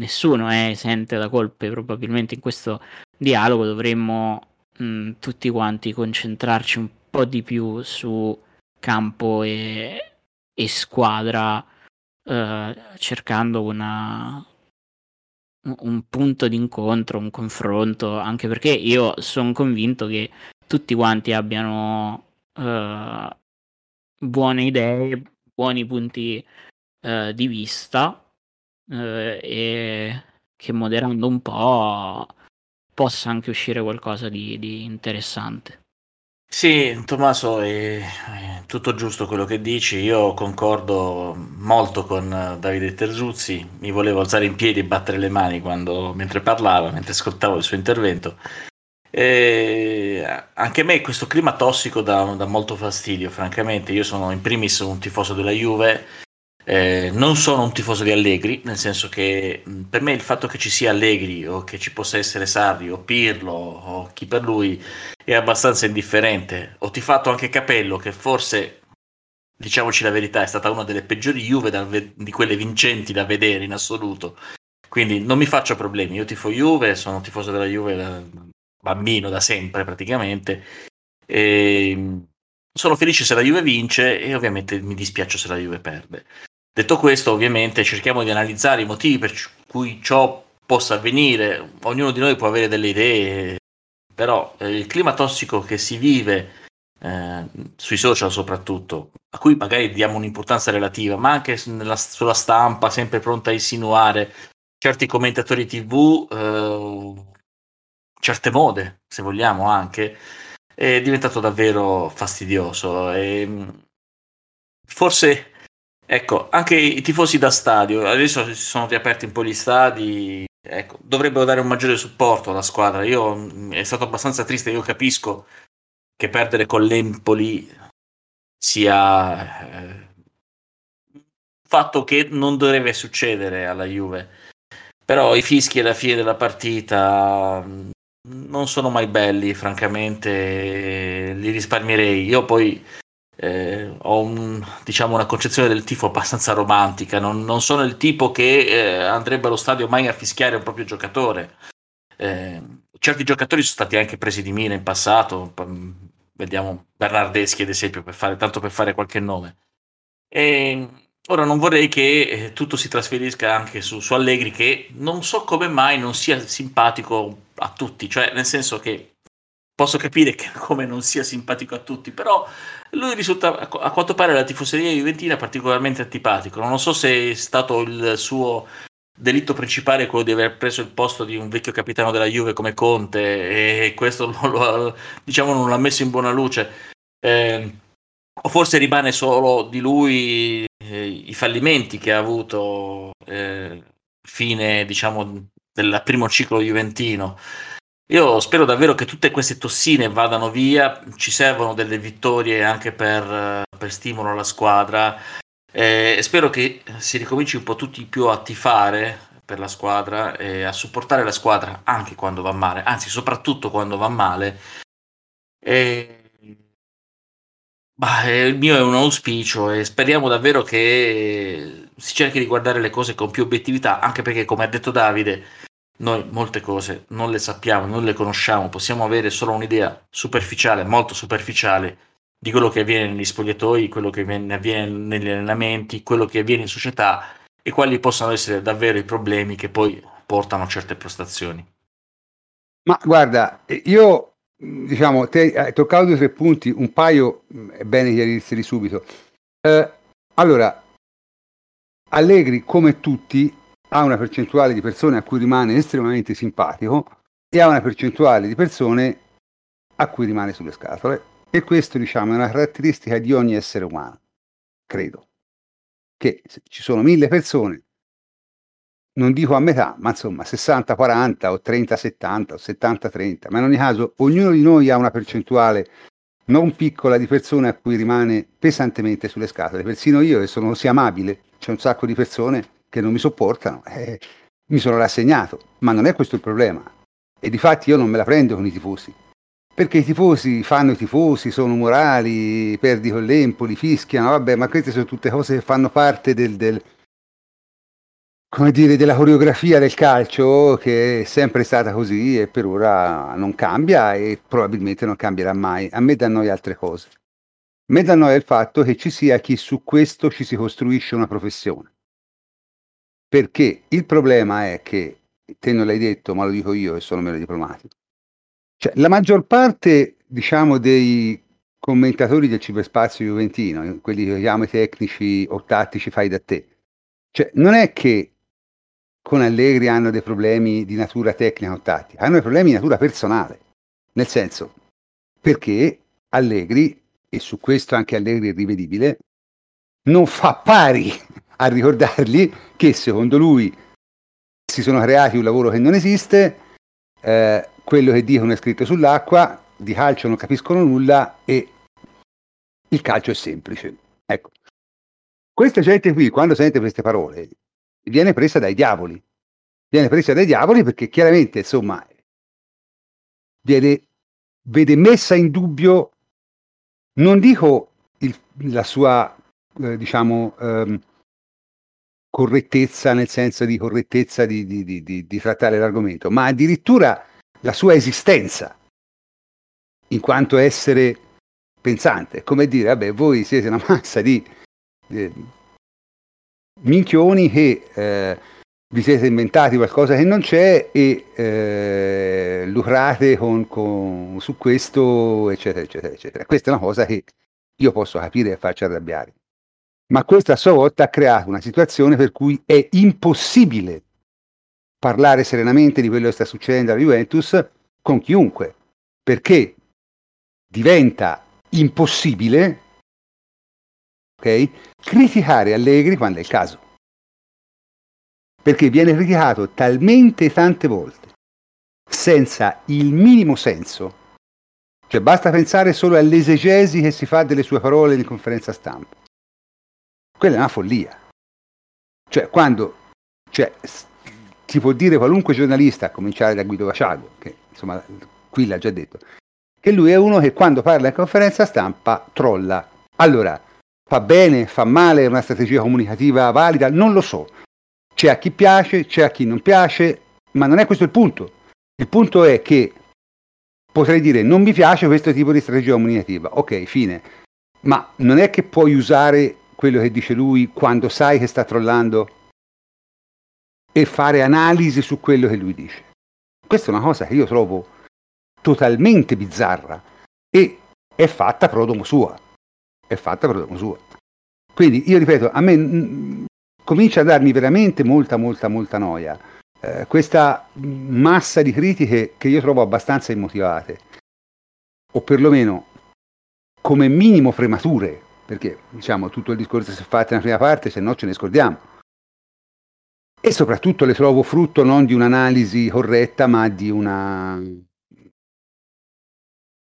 nessuno è esente da colpe, probabilmente in questo dialogo dovremmo mh, tutti quanti concentrarci un po' di più su campo e, e squadra, eh, cercando una, un punto d'incontro, un confronto, anche perché io sono convinto che tutti quanti abbiano eh, buone idee, buoni punti eh, di vista eh, e che moderando un po' possa anche uscire qualcosa di, di interessante. Sì, Tommaso, è, tutto giusto quello che dici. Io concordo molto con Davide Terzuzzi. Mi volevo alzare in piedi e battere le mani quando, mentre parlava, mentre ascoltavo il suo intervento. E anche a me questo clima tossico dà, dà molto fastidio, francamente. Io sono in primis un tifoso della Juve eh, non sono un tifoso di Allegri, nel senso che per me il fatto che ci sia Allegri o che ci possa essere Sarri o Pirlo o chi per lui è abbastanza indifferente. Ho tifato anche Capello, che forse, diciamoci la verità, è stata una delle peggiori Juve da, di quelle vincenti da vedere in assoluto. Quindi non mi faccio problemi. Io tifo Juve, sono tifoso della Juve da bambino, da sempre praticamente. E sono felice se la Juve vince e ovviamente mi dispiace se la Juve perde. Detto questo, ovviamente cerchiamo di analizzare i motivi per cui ciò possa avvenire. Ognuno di noi può avere delle idee, però eh, il clima tossico che si vive eh, sui social soprattutto, a cui magari diamo un'importanza relativa, ma anche nella, sulla stampa, sempre pronta a insinuare certi commentatori TV, eh, certe mode, se vogliamo anche, è diventato davvero fastidioso. E forse Ecco, anche i tifosi da stadio, adesso si sono riaperti un po' gli stadi, ecco, dovrebbero dare un maggiore supporto alla squadra. Io mm, è stato abbastanza triste, io capisco che perdere con l'Empoli sia eh, fatto che non dovrebbe succedere alla Juve. Però i fischi alla fine della partita mm, non sono mai belli, francamente, li risparmierei. Io poi eh, ho un, diciamo, una concezione del tifo abbastanza romantica, non, non sono il tipo che eh, andrebbe allo stadio mai a fischiare un proprio giocatore. Eh, certi giocatori sono stati anche presi di mira in passato, vediamo Bernardeschi ad esempio, per fare, tanto per fare qualche nome. E ora non vorrei che eh, tutto si trasferisca anche su, su Allegri, che non so come mai non sia simpatico a tutti, cioè nel senso che posso capire che come non sia simpatico a tutti, però lui risulta a quanto pare la tifoseria juventina particolarmente antipatico. Non so se è stato il suo delitto principale quello di aver preso il posto di un vecchio capitano della Juve come Conte e questo non lo, diciamo, non l'ha messo in buona luce. Eh, o forse rimane solo di lui eh, i fallimenti che ha avuto eh, fine diciamo del primo ciclo juventino. Io spero davvero che tutte queste tossine vadano via, ci servono delle vittorie anche per, per stimolo alla squadra eh, spero che si ricominci un po' tutti più a tifare per la squadra e a supportare la squadra anche quando va male, anzi soprattutto quando va male. E... Bah, il mio è un auspicio e speriamo davvero che si cerchi di guardare le cose con più obiettività, anche perché come ha detto Davide, noi molte cose non le sappiamo, non le conosciamo, possiamo avere solo un'idea superficiale, molto superficiale di quello che avviene negli spogliatoi, quello che avviene negli allenamenti, quello che avviene in società e quali possono essere davvero i problemi che poi portano a certe prestazioni. Ma guarda, io diciamo, te hai toccato due o tre punti, un paio è bene chiarirseli subito. Eh, allora, Allegri, come tutti, ha una percentuale di persone a cui rimane estremamente simpatico e ha una percentuale di persone a cui rimane sulle scatole. E questo diciamo è una caratteristica di ogni essere umano, credo, che ci sono mille persone, non dico a metà, ma insomma 60-40 o 30-70 o 70-30, ma in ogni caso ognuno di noi ha una percentuale non piccola di persone a cui rimane pesantemente sulle scatole, persino io che sono così amabile, c'è un sacco di persone che non mi sopportano, eh, mi sono rassegnato, ma non è questo il problema. E di fatti io non me la prendo con i tifosi, perché i tifosi fanno i tifosi, sono morali, perdi con l'Empoli, fischiano, vabbè, ma queste sono tutte cose che fanno parte del, del come dire, della coreografia del calcio che è sempre stata così e per ora non cambia e probabilmente non cambierà mai. A me dà noia altre cose. A me dà noia il fatto che ci sia chi su questo ci si costruisce una professione. Perché il problema è che, te non l'hai detto, ma lo dico io e sono meno diplomatico, cioè, la maggior parte, diciamo, dei commentatori del ciberspazio juventino, quelli che chiamo i tecnici o tattici fai da te, cioè, non è che con Allegri hanno dei problemi di natura tecnica o tattica, hanno dei problemi di natura personale. Nel senso, perché Allegri, e su questo anche Allegri è rivedibile, non fa pari a ricordargli che secondo lui si sono creati un lavoro che non esiste, eh, quello che dicono è scritto sull'acqua, di calcio non capiscono nulla e il calcio è semplice. Ecco, questa gente qui, quando sente queste parole, viene presa dai diavoli. Viene presa dai diavoli perché chiaramente, insomma, viene, vede messa in dubbio, non dico il, la sua, eh, diciamo, ehm, correttezza nel senso di correttezza di, di, di, di, trattare l'argomento, ma addirittura la sua esistenza in quanto essere pensante. Come dire, vabbè, voi siete una massa di eh, minchioni che eh, vi siete inventati qualcosa che non c'è e eh, lucrate con, con, su questo, eccetera, eccetera, eccetera. Questa è una cosa che io posso capire e farci arrabbiare ma questo a sua volta ha creato una situazione per cui è impossibile parlare serenamente di quello che sta succedendo alla Juventus con chiunque, perché diventa impossibile okay, criticare Allegri quando è il caso. Perché viene criticato talmente tante volte, senza il minimo senso, cioè basta pensare solo all'esegesi che si fa delle sue parole in conferenza stampa quella è una follia. Cioè, quando cioè, ti può dire qualunque giornalista, a cominciare da Guido Vaciago, che insomma qui l'ha già detto, che lui è uno che quando parla in conferenza stampa trolla. Allora, fa bene, fa male, è una strategia comunicativa valida? Non lo so. C'è a chi piace, c'è a chi non piace, ma non è questo il punto. Il punto è che potrei dire non mi piace questo tipo di strategia comunicativa, ok, fine, ma non è che puoi usare quello che dice lui quando sai che sta trollando e fare analisi su quello che lui dice. Questa è una cosa che io trovo totalmente bizzarra e è fatta prodomo sua. È fatta prodomo sua. Quindi io ripeto, a me mh, comincia a darmi veramente molta, molta, molta noia eh, questa massa di critiche che io trovo abbastanza immotivate, o perlomeno come minimo premature, perché diciamo tutto il discorso si è fatto nella prima parte, se no ce ne scordiamo. E soprattutto le trovo frutto non di un'analisi corretta, ma di una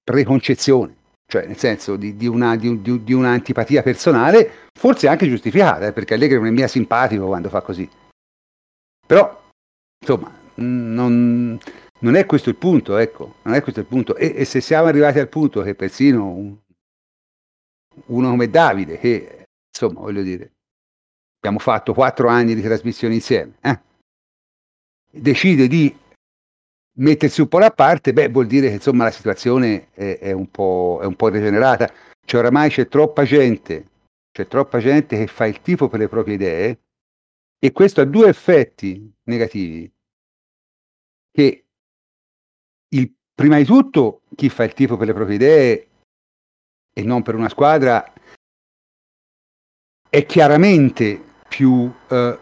preconcezione, cioè nel senso di, di, una, di, di un'antipatia personale, forse anche giustificata, eh, perché Allegri non è mia simpatico quando fa così. Però insomma, non, non, è questo il punto, ecco, non è questo il punto. E, e se siamo arrivati al punto che persino un, uno come Davide, che insomma, voglio dire, abbiamo fatto quattro anni di trasmissione insieme, eh, decide di mettersi un po' da parte, beh, vuol dire che insomma la situazione è, è, un, po', è un po' degenerata. Cioè oramai c'è troppa gente, c'è troppa gente che fa il tifo per le proprie idee e questo ha due effetti negativi che il, prima di tutto chi fa il tifo per le proprie idee e non per una squadra è chiaramente più eh,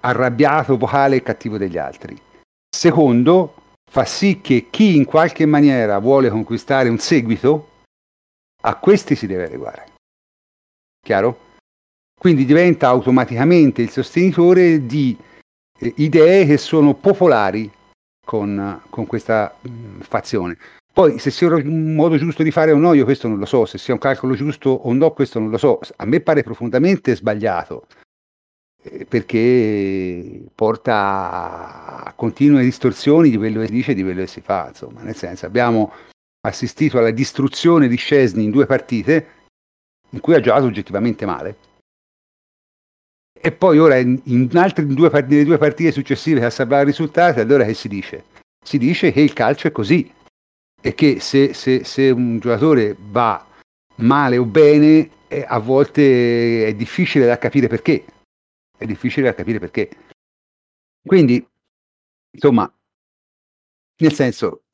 arrabbiato, vocale e cattivo degli altri. Secondo, fa sì che chi in qualche maniera vuole conquistare un seguito, a questi si deve adeguare. Chiaro? Quindi diventa automaticamente il sostenitore di eh, idee che sono popolari con, con questa mh, mm, fazione. Poi se sia un modo giusto di fare o no, io questo non lo so, se sia un calcolo giusto o no, questo non lo so. A me pare profondamente sbagliato, eh, perché porta a continue distorsioni di quello che si dice e di quello che si fa. Insomma, nel senso, abbiamo assistito alla distruzione di Scesni in due partite in cui ha giocato oggettivamente male e poi ora in, altre due, nelle due partite successive che ha salvato i risultati, allora che si dice? Si dice che il calcio è così e che se, se, se un giocatore va male o bene, eh, a volte è difficile da capire perché. È difficile da capire perché. Quindi, insomma, nel senso,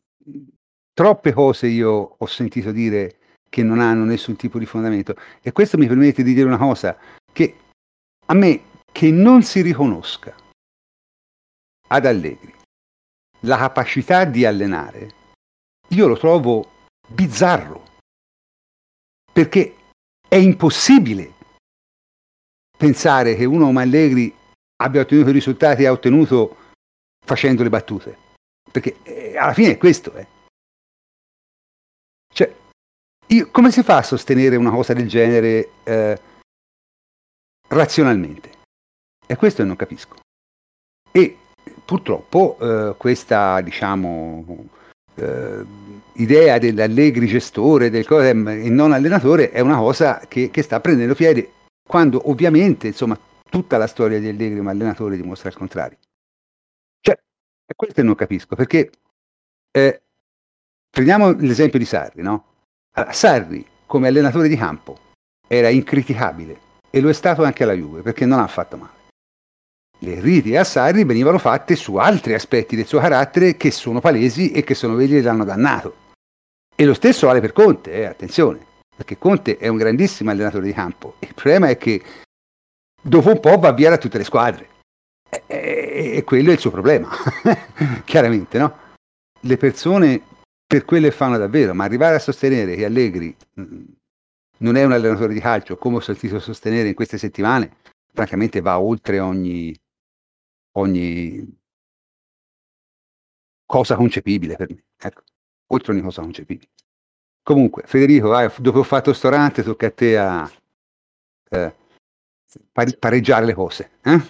troppe cose io ho sentito dire che non hanno nessun tipo di fondamento e questo mi permette di dire una cosa che a me che non si riconosca ad Allegri la capacità di allenare, io lo trovo bizzarro, perché è impossibile pensare che uno come Allegri abbia ottenuto i risultati che ha ottenuto facendo le battute, perché eh, alla fine è questo. Eh. Cioè, io, come si fa a sostenere una cosa del genere? Eh, razionalmente. E questo non capisco. E purtroppo eh, questa, diciamo, idea dell'allegri gestore del, e non allenatore è una cosa che, che, sta prendendo piede quando ovviamente, insomma, tutta la storia di Allegri come allenatore dimostra il contrario. Cioè, questo che non capisco, perché eh, prendiamo l'esempio di Sarri, no? Allora, Sarri come allenatore di campo era incriticabile, e lo è stato anche alla Juve perché non ha fatto male. Le critiche a Sarri venivano fatte su altri aspetti del suo carattere che sono palesi e che sono quelli che l'hanno dannato. E lo stesso vale per Conte, eh, attenzione, perché Conte è un grandissimo allenatore di campo. Il problema è che dopo un po' va via da tutte le squadre. E, e, e quello è il suo problema, chiaramente, no? Le persone per quello fanno davvero, ma arrivare a sostenere che Allegri non è un allenatore di calcio, come ho sentito sostenere in queste settimane, francamente va oltre ogni, ogni cosa concepibile per me. Ecco, oltre ogni cosa concepibile. Comunque, Federico, vai, dopo ho fatto sto rante, tocca a te a eh, pareggiare le cose. Eh?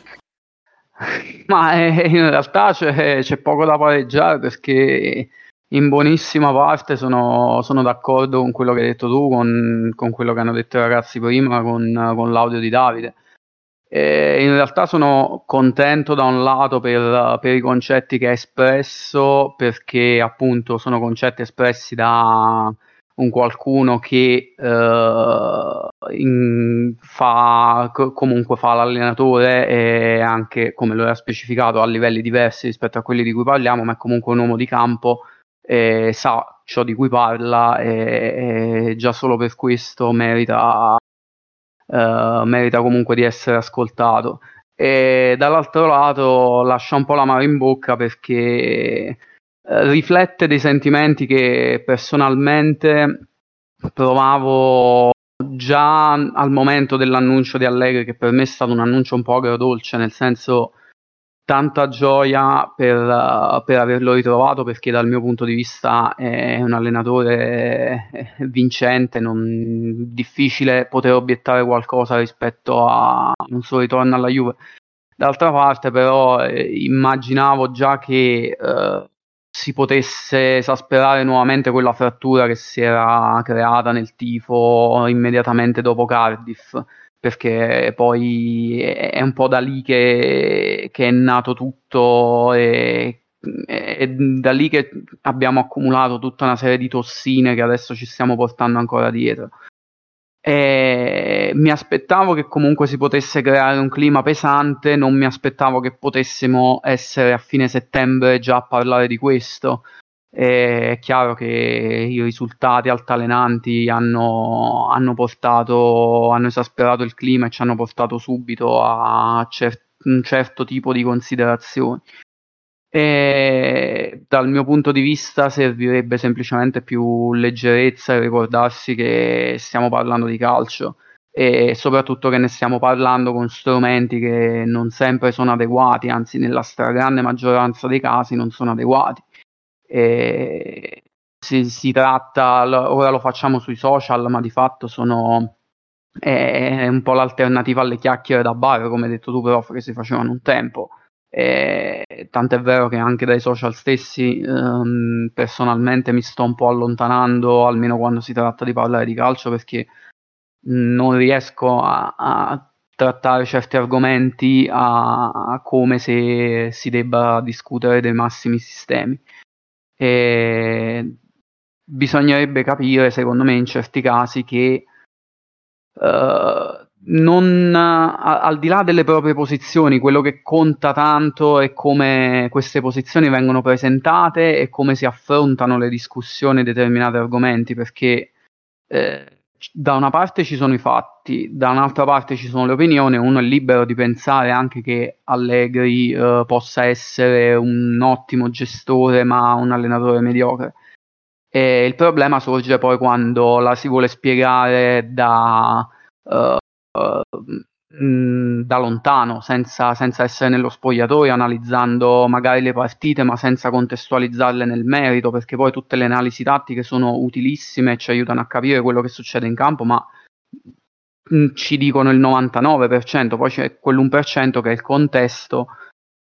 Ma eh, in realtà c'è, c'è, poco da pareggiare perché in buonissima parte sono, sono, d'accordo con quello che hai detto tu, con, con, quello che hanno detto i ragazzi prima, con, con l'audio di Davide. Eh, in realtà sono contento da un lato per, per, i concetti che ha espresso, perché appunto sono concetti espressi da un qualcuno che eh, in, fa, comunque fa l'allenatore e anche, come lo ha specificato, a livelli diversi rispetto a quelli di cui parliamo, ma è comunque un uomo di campo, e sa ciò di cui parla e, e già solo per questo merita eh, merita comunque di essere ascoltato. E dall'altro lato lascia un po' la mano in bocca perché eh, riflette dei sentimenti che personalmente provavo già al momento dell'annuncio di Allegri, che per me è stato un annuncio un po' agrodolce, nel senso tanta gioia per, uh, per, averlo ritrovato perché dal mio punto di vista è un allenatore vincente, non, difficile poter obiettare qualcosa rispetto a un suo ritorno alla Juve. D'altra parte però eh, immaginavo già che eh, si potesse esasperare nuovamente quella frattura che si era creata nel tifo immediatamente dopo Cardiff perché poi è un po' da lì che, che è nato tutto e, è da lì che abbiamo accumulato tutta una serie di tossine che adesso ci stiamo portando ancora dietro. E mi aspettavo che comunque si potesse creare un clima pesante, non mi aspettavo che potessimo essere a fine settembre già a parlare di questo. È chiaro che i risultati altalenanti hanno, hanno, portato, hanno esasperato il clima e ci hanno portato subito a cer- un certo tipo di considerazioni. E dal mio punto di vista servirebbe semplicemente più leggerezza e ricordarsi che stiamo parlando di calcio e soprattutto che ne stiamo parlando con strumenti che non sempre sono adeguati, anzi nella stragrande maggioranza dei casi non sono adeguati. E si, si tratta, ora lo facciamo sui social, ma di fatto sono è un po' l'alternativa alle chiacchiere da bar, come hai detto tu, prof, che si facevano un tempo. E, tant'è vero che anche dai social stessi um, personalmente mi sto un po' allontanando, almeno quando si tratta di parlare di calcio, perché non riesco a, a trattare certi argomenti a, a, come se si debba discutere dei massimi sistemi. E bisognerebbe capire, secondo me, in certi casi che uh, non, a, al di là delle proprie posizioni, quello che conta tanto è come queste posizioni vengono presentate e come si affrontano le discussioni di determinati argomenti, perché eh, da una parte ci sono i fatti, da un'altra parte ci sono le opinioni, uno è libero di pensare anche che Allegri eh, possa essere un ottimo gestore ma un allenatore mediocre. E il problema sorge poi quando la si vuole spiegare da, uh, uh, da lontano, senza, senza, essere nello spogliatoio, analizzando magari le partite, ma senza contestualizzarle nel merito, perché poi tutte le analisi tattiche sono utilissime e ci aiutano a capire quello che succede in campo, ma ci dicono il 99%, poi c'è quell'1% che è il contesto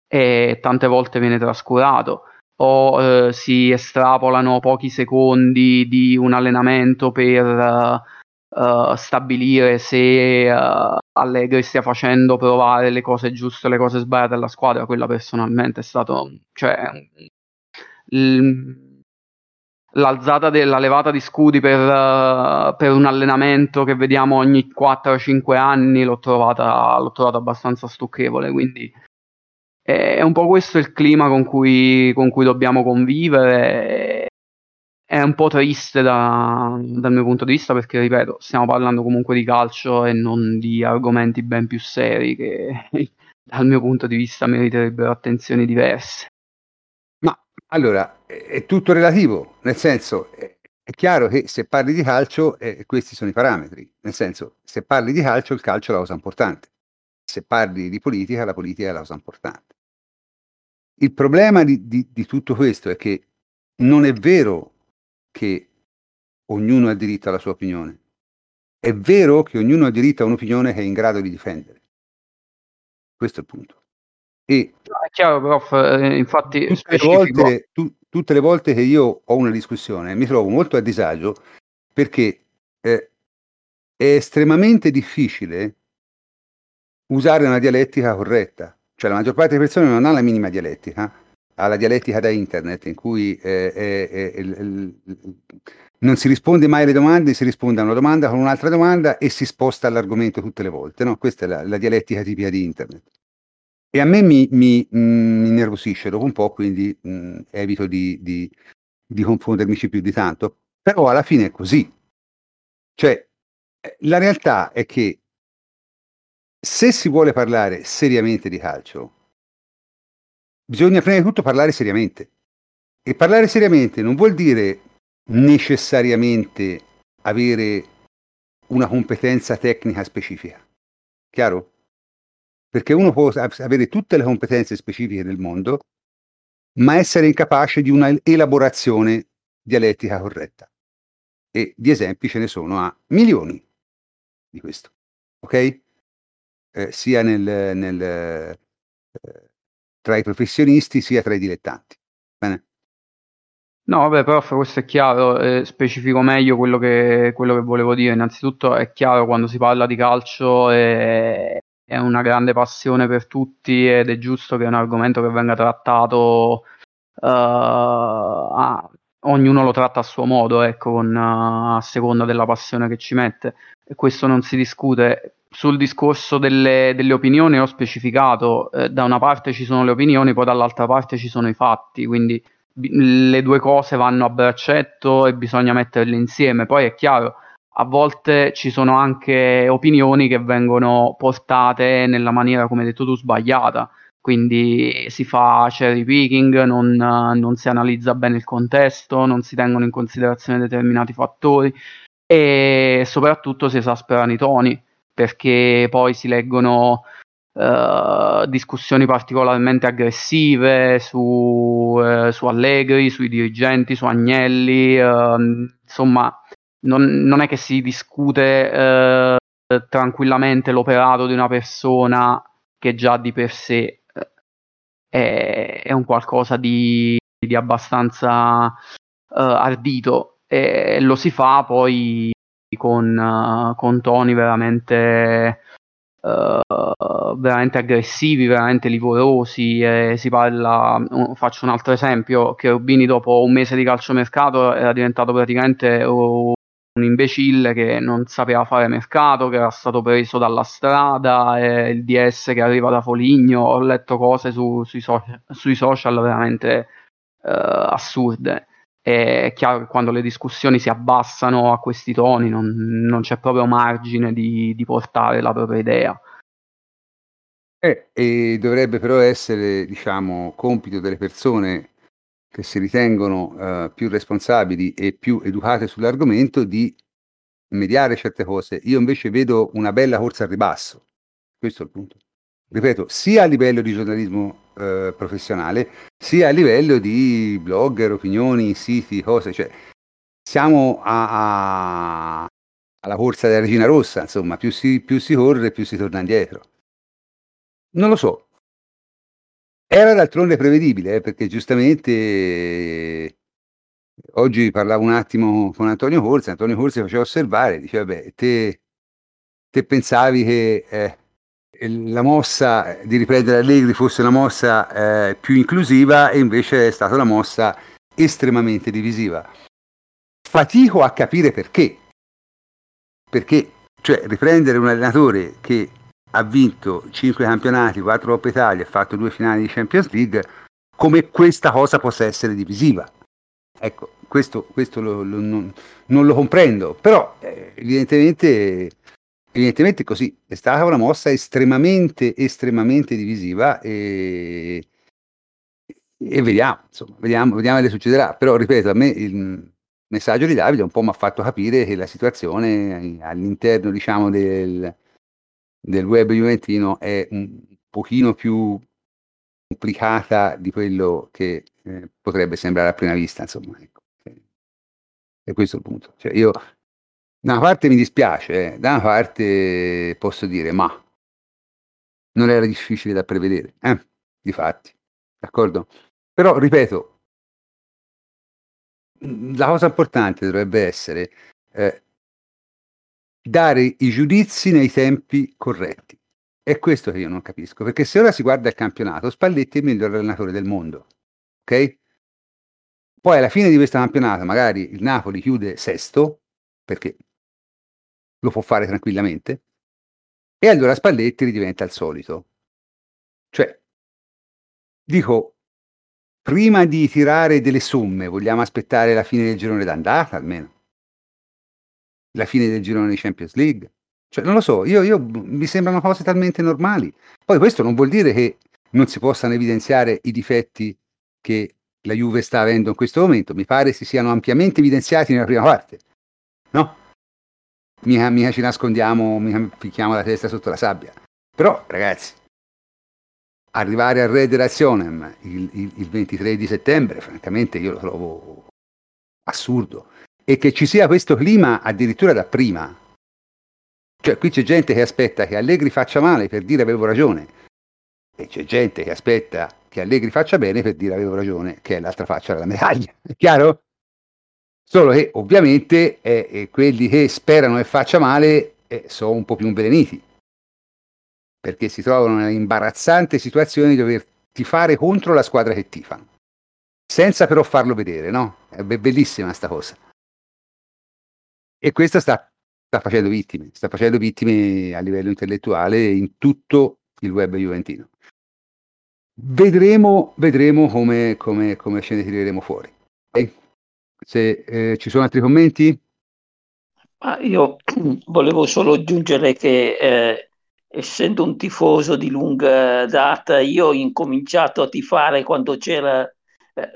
e tante volte viene trascurato. O eh, si estrapolano pochi secondi di un allenamento per uh, stabilire se uh, Allegri stia facendo provare le cose giuste, le cose sbagliate alla squadra, quella personalmente è stato, cioè, l- l'alzata della levata di scudi per, uh, per, un allenamento che vediamo ogni 4-5 anni l'ho trovata, l'ho trovata abbastanza stucchevole, quindi è un po' questo il clima con cui, con cui dobbiamo convivere è un po' triste da, dal mio punto di vista perché, ripeto, stiamo parlando comunque di calcio e non di argomenti ben più seri che dal mio punto di vista meriterebbero attenzioni diverse. Ma allora è tutto relativo, nel senso è, chiaro che se parli di calcio eh, questi sono i parametri, nel senso se parli di calcio il calcio è la cosa importante, se parli di politica la politica è la cosa importante. Il problema di, di, di tutto questo è che non è vero che ognuno ha diritto alla sua opinione. È vero che ognuno ha diritto a un'opinione che è in grado di difendere. Questo è il punto. E è chiaro, prof, eh, infatti tutte le, volte, tu, tutte le, volte, che io ho una discussione mi trovo molto a disagio perché eh, è estremamente difficile usare una dialettica corretta. Cioè la maggior parte delle persone non ha la minima dialettica, ha la dialettica da internet in cui eh, eh, eh, non si risponde mai alle domande, si risponde a una domanda con un'altra domanda e si sposta all'argomento tutte le volte. No? Questa è la, la dialettica tipica di internet. E a me mi, mi, mh, mi innervosisce dopo un po', quindi mh, evito di, di, di confondermici più di tanto. Però alla fine è così. Cioè, la realtà è che se si vuole parlare seriamente di calcio, bisogna prima di tutto parlare seriamente. E parlare seriamente non vuol dire necessariamente avere una competenza tecnica specifica. Chiaro? Perché uno può avere tutte le competenze specifiche del mondo, ma essere incapace di una elaborazione dialettica corretta. E di esempi ce ne sono a milioni di questo. Ok? Eh, sia nel, nel, eh, tra i professionisti sia tra i dilettanti. Bene? No, vabbè, prof, questo è chiaro, eh, specifico meglio quello che, quello che volevo dire. Innanzitutto è chiaro quando si parla di calcio è, è una grande passione per tutti ed è giusto che è un argomento che venga trattato uh, a, ognuno lo tratta a suo modo, ecco, con, uh, a seconda della passione che ci mette. E questo non si discute. Sul discorso delle, delle opinioni ho specificato, eh, da una parte ci sono le opinioni, poi dall'altra parte ci sono i fatti, quindi le due cose vanno a braccetto e bisogna metterle insieme. Poi è chiaro, a volte ci sono anche opinioni che vengono portate nella maniera, come hai detto tu, sbagliata. Quindi si fa cherry picking, non, non si analizza bene il contesto, non si tengono in considerazione determinati fattori e soprattutto si esasperano i toni perché poi si leggono Uh, discussioni particolarmente aggressive su, uh, su, Allegri, sui dirigenti, su Agnelli, uh, insomma non, non, è che si discute eh, tranquillamente l'operato di una persona che già di per sé è, è un qualcosa di, di abbastanza ardito e lo si fa poi con, con toni veramente uh, veramente aggressivi, veramente livorosi. Eh, si parla, uh, faccio un altro esempio, che Rubini dopo un mese di calciomercato era diventato praticamente uh, un imbecille che non sapeva fare mercato, che era stato preso dalla strada, eh, il DS che arriva da Foligno, ho letto cose su, sui, so- sui, social veramente assurde. È chiaro che quando le discussioni si abbassano a questi toni non, non c'è proprio margine di, di, portare la propria idea. Eh, e dovrebbe però essere, diciamo, compito delle persone che si ritengono uh, più responsabili e più educate sull'argomento di mediare certe cose. Io invece vedo una bella corsa al ribasso. Questo è il punto. Ripeto, sia a livello di giornalismo eh, professionale, sia a livello di blogger, opinioni, siti, cose. Cioè, siamo a, a, alla corsa della regina rossa, insomma, più si, più si corre, più si torna indietro. Non lo so. Era d'altronde prevedibile, eh, perché giustamente eh, oggi parlavo un attimo con Antonio Corsi, Antonio Corsi faceva osservare, diceva, beh, te, te pensavi che eh, la mossa di riprendere Allegri fosse una mossa eh, più inclusiva e invece è stata una mossa estremamente divisiva. Fatico a capire perché. Perché, cioè, riprendere un allenatore che ha vinto 5 campionati, 4 Coppa Italia, ha fatto due finali di Champions League, come questa cosa possa essere divisiva. Ecco, questo, questo lo, lo, non, non, lo comprendo, però eh, evidentemente Evidentemente così, è stata una mossa estremamente, estremamente divisiva e, e vediamo, insomma, vediamo, vediamo che succederà. Però, ripeto, a me il messaggio di Davide un po' mi ha fatto capire che la situazione all'interno, diciamo, del, del web juventino è un pochino più complicata di quello che eh, potrebbe sembrare a prima vista, insomma, ecco. E questo è il punto. Cioè, io da una parte mi dispiace, eh, da una parte posso dire, ma non era difficile da prevedere, eh, di fatti, d'accordo? Però, ripeto, la cosa importante dovrebbe essere eh, dare i giudizi nei tempi corretti. è questo che io non capisco, perché se ora si guarda il campionato, Spalletti è il miglior allenatore del mondo, ok? Poi alla fine di questo campionato magari il Napoli chiude sesto, perché lo può fare tranquillamente, e allora Spalletti ridiventa il solito. Cioè, dico, prima di tirare delle somme, vogliamo aspettare la fine del girone d'andata almeno? La fine del girone di Champions League? Cioè, non lo so, io, io, mi sembrano cose talmente normali. Poi questo non vuol dire che non si possano evidenziare i difetti che la Juve sta avendo in questo momento. Mi pare si siano ampiamente evidenziati nella prima parte. No? Mica, mica ci nascondiamo, mica picchiamo la testa sotto la sabbia. Però, ragazzi, arrivare al Red Razionem il, il, il 23 di settembre, francamente io lo trovo assurdo. E che ci sia questo clima addirittura da prima, cioè, qui c'è gente che aspetta che Allegri faccia male per dire avevo ragione, e c'è gente che aspetta che Allegri faccia bene per dire avevo ragione, che è l'altra faccia della medaglia. È chiaro? Solo che ovviamente eh, quelli che sperano che faccia male eh, sono un po' più inveleniti, perché si trovano nella imbarazzante situazione di dover tifare contro la squadra che tifano, senza però farlo vedere, no? È bellissima sta cosa. E questo sta sta facendo vittime, sta facendo vittime a livello intellettuale in tutto il web juventino. Vedremo, vedremo come, come, come ce ne tireremo fuori. Okay? Se eh, ci sono altri commenti? Ah, io volevo solo aggiungere che eh, essendo un tifoso di lunga data, io ho incominciato a tifare quando c'era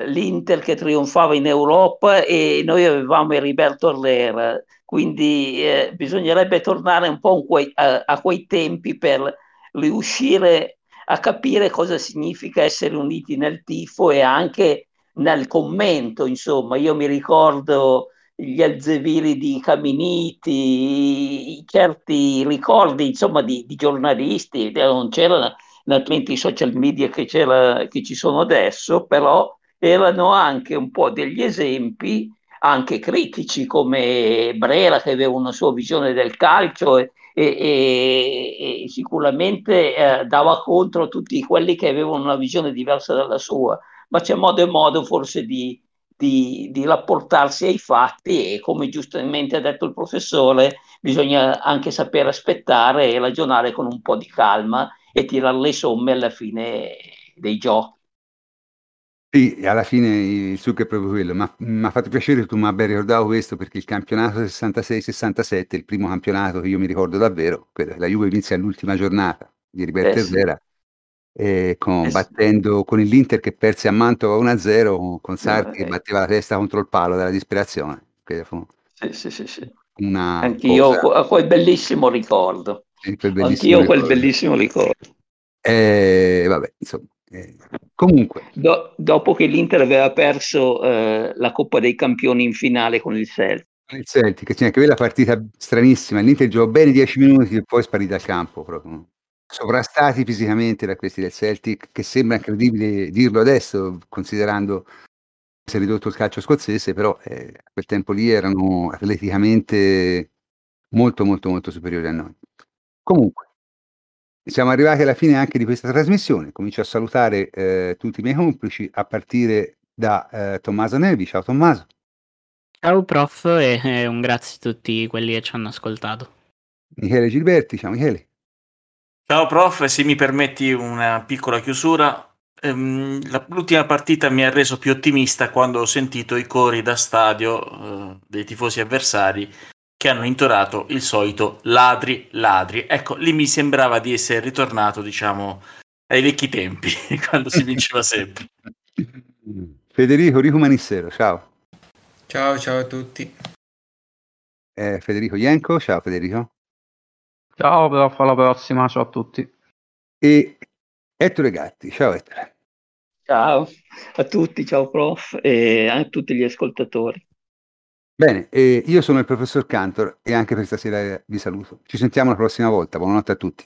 l'Inter che trionfava in Europa e noi avevamo Heriberto Herrera quindi eh, bisognerebbe tornare un po' a, a, quei tempi per riuscire a capire cosa significa essere uniti nel tifo e anche nel commento. Insomma, io mi ricordo gli alzeviri di Caminiti, certi ricordi insomma, di, di giornalisti, non c'erano naturalmente i social media che, che ci sono adesso, però erano anche un po' degli esempi anche critici come Brera che aveva una sua visione del calcio e, e, e sicuramente eh, dava contro a tutti quelli che avevano una visione diversa dalla sua, ma c'è modo e modo forse di, di, di, rapportarsi ai fatti e come giustamente ha detto il professore bisogna anche sapere aspettare e ragionare con un po' di calma e tirare le somme alla fine dei giochi. Sì, alla fine il succo è proprio quello, ma mi ha fatto piacere che tu mi abbia ricordato questo perché il campionato 66-67 è il primo campionato che io mi ricordo davvero, la Juve inizia all'ultima giornata di Riberto eh sì. Herrera, eh, con, eh battendo con l'Inter che perse a Mantova 1-0, con Sarti no, che batteva la testa contro il palo dalla disperazione. Sì, sì, sì, sì. Anch'io cosa... quel bellissimo ricordo. Anch'io ricordo. quel bellissimo ricordo. Eh, vabbè, insomma. Comunque. Do, dopo che l'Inter aveva perso eh, la Coppa dei Campioni in finale con il Celtic. Il Celtic, c'è anche quella partita stranissima. L'Inter giocò bene 10 minuti e poi sparì dal campo proprio. Sovrastati fisicamente da questi del Celtic, che sembra incredibile dirlo adesso, considerando che si è ridotto il calcio scozzese, però eh, a quel tempo lì erano atleticamente molto molto molto superiori a noi. Comunque, siamo arrivati alla fine anche di questa trasmissione. Comincio a salutare eh, tutti i miei complici a partire da eh, Tommaso Nevi. Ciao Tommaso. Ciao prof e un grazie a tutti quelli che ci hanno ascoltato. Michele Gilberti, ciao Michele. Ciao prof, se mi permetti una piccola chiusura. Ehm, l'ultima partita mi ha reso più ottimista quando ho sentito i cori da stadio eh, dei tifosi avversari che hanno intonato il solito ladri, ladri. Ecco, lì mi sembrava di essere ritornato, diciamo, ai vecchi tempi, quando si vinceva sempre. Federico Rico Manissero, ciao. Ciao, ciao a tutti. Eh, Federico Ienco, ciao Federico. Ciao, prof, alla prossima, ciao a tutti. E Ettore Gatti, ciao Ettore. Ciao a tutti, ciao prof e a tutti gli ascoltatori. Bene, eh, io sono il professor Cantor e anche per stasera vi saluto. Ci sentiamo la prossima volta. Buonanotte a tutti.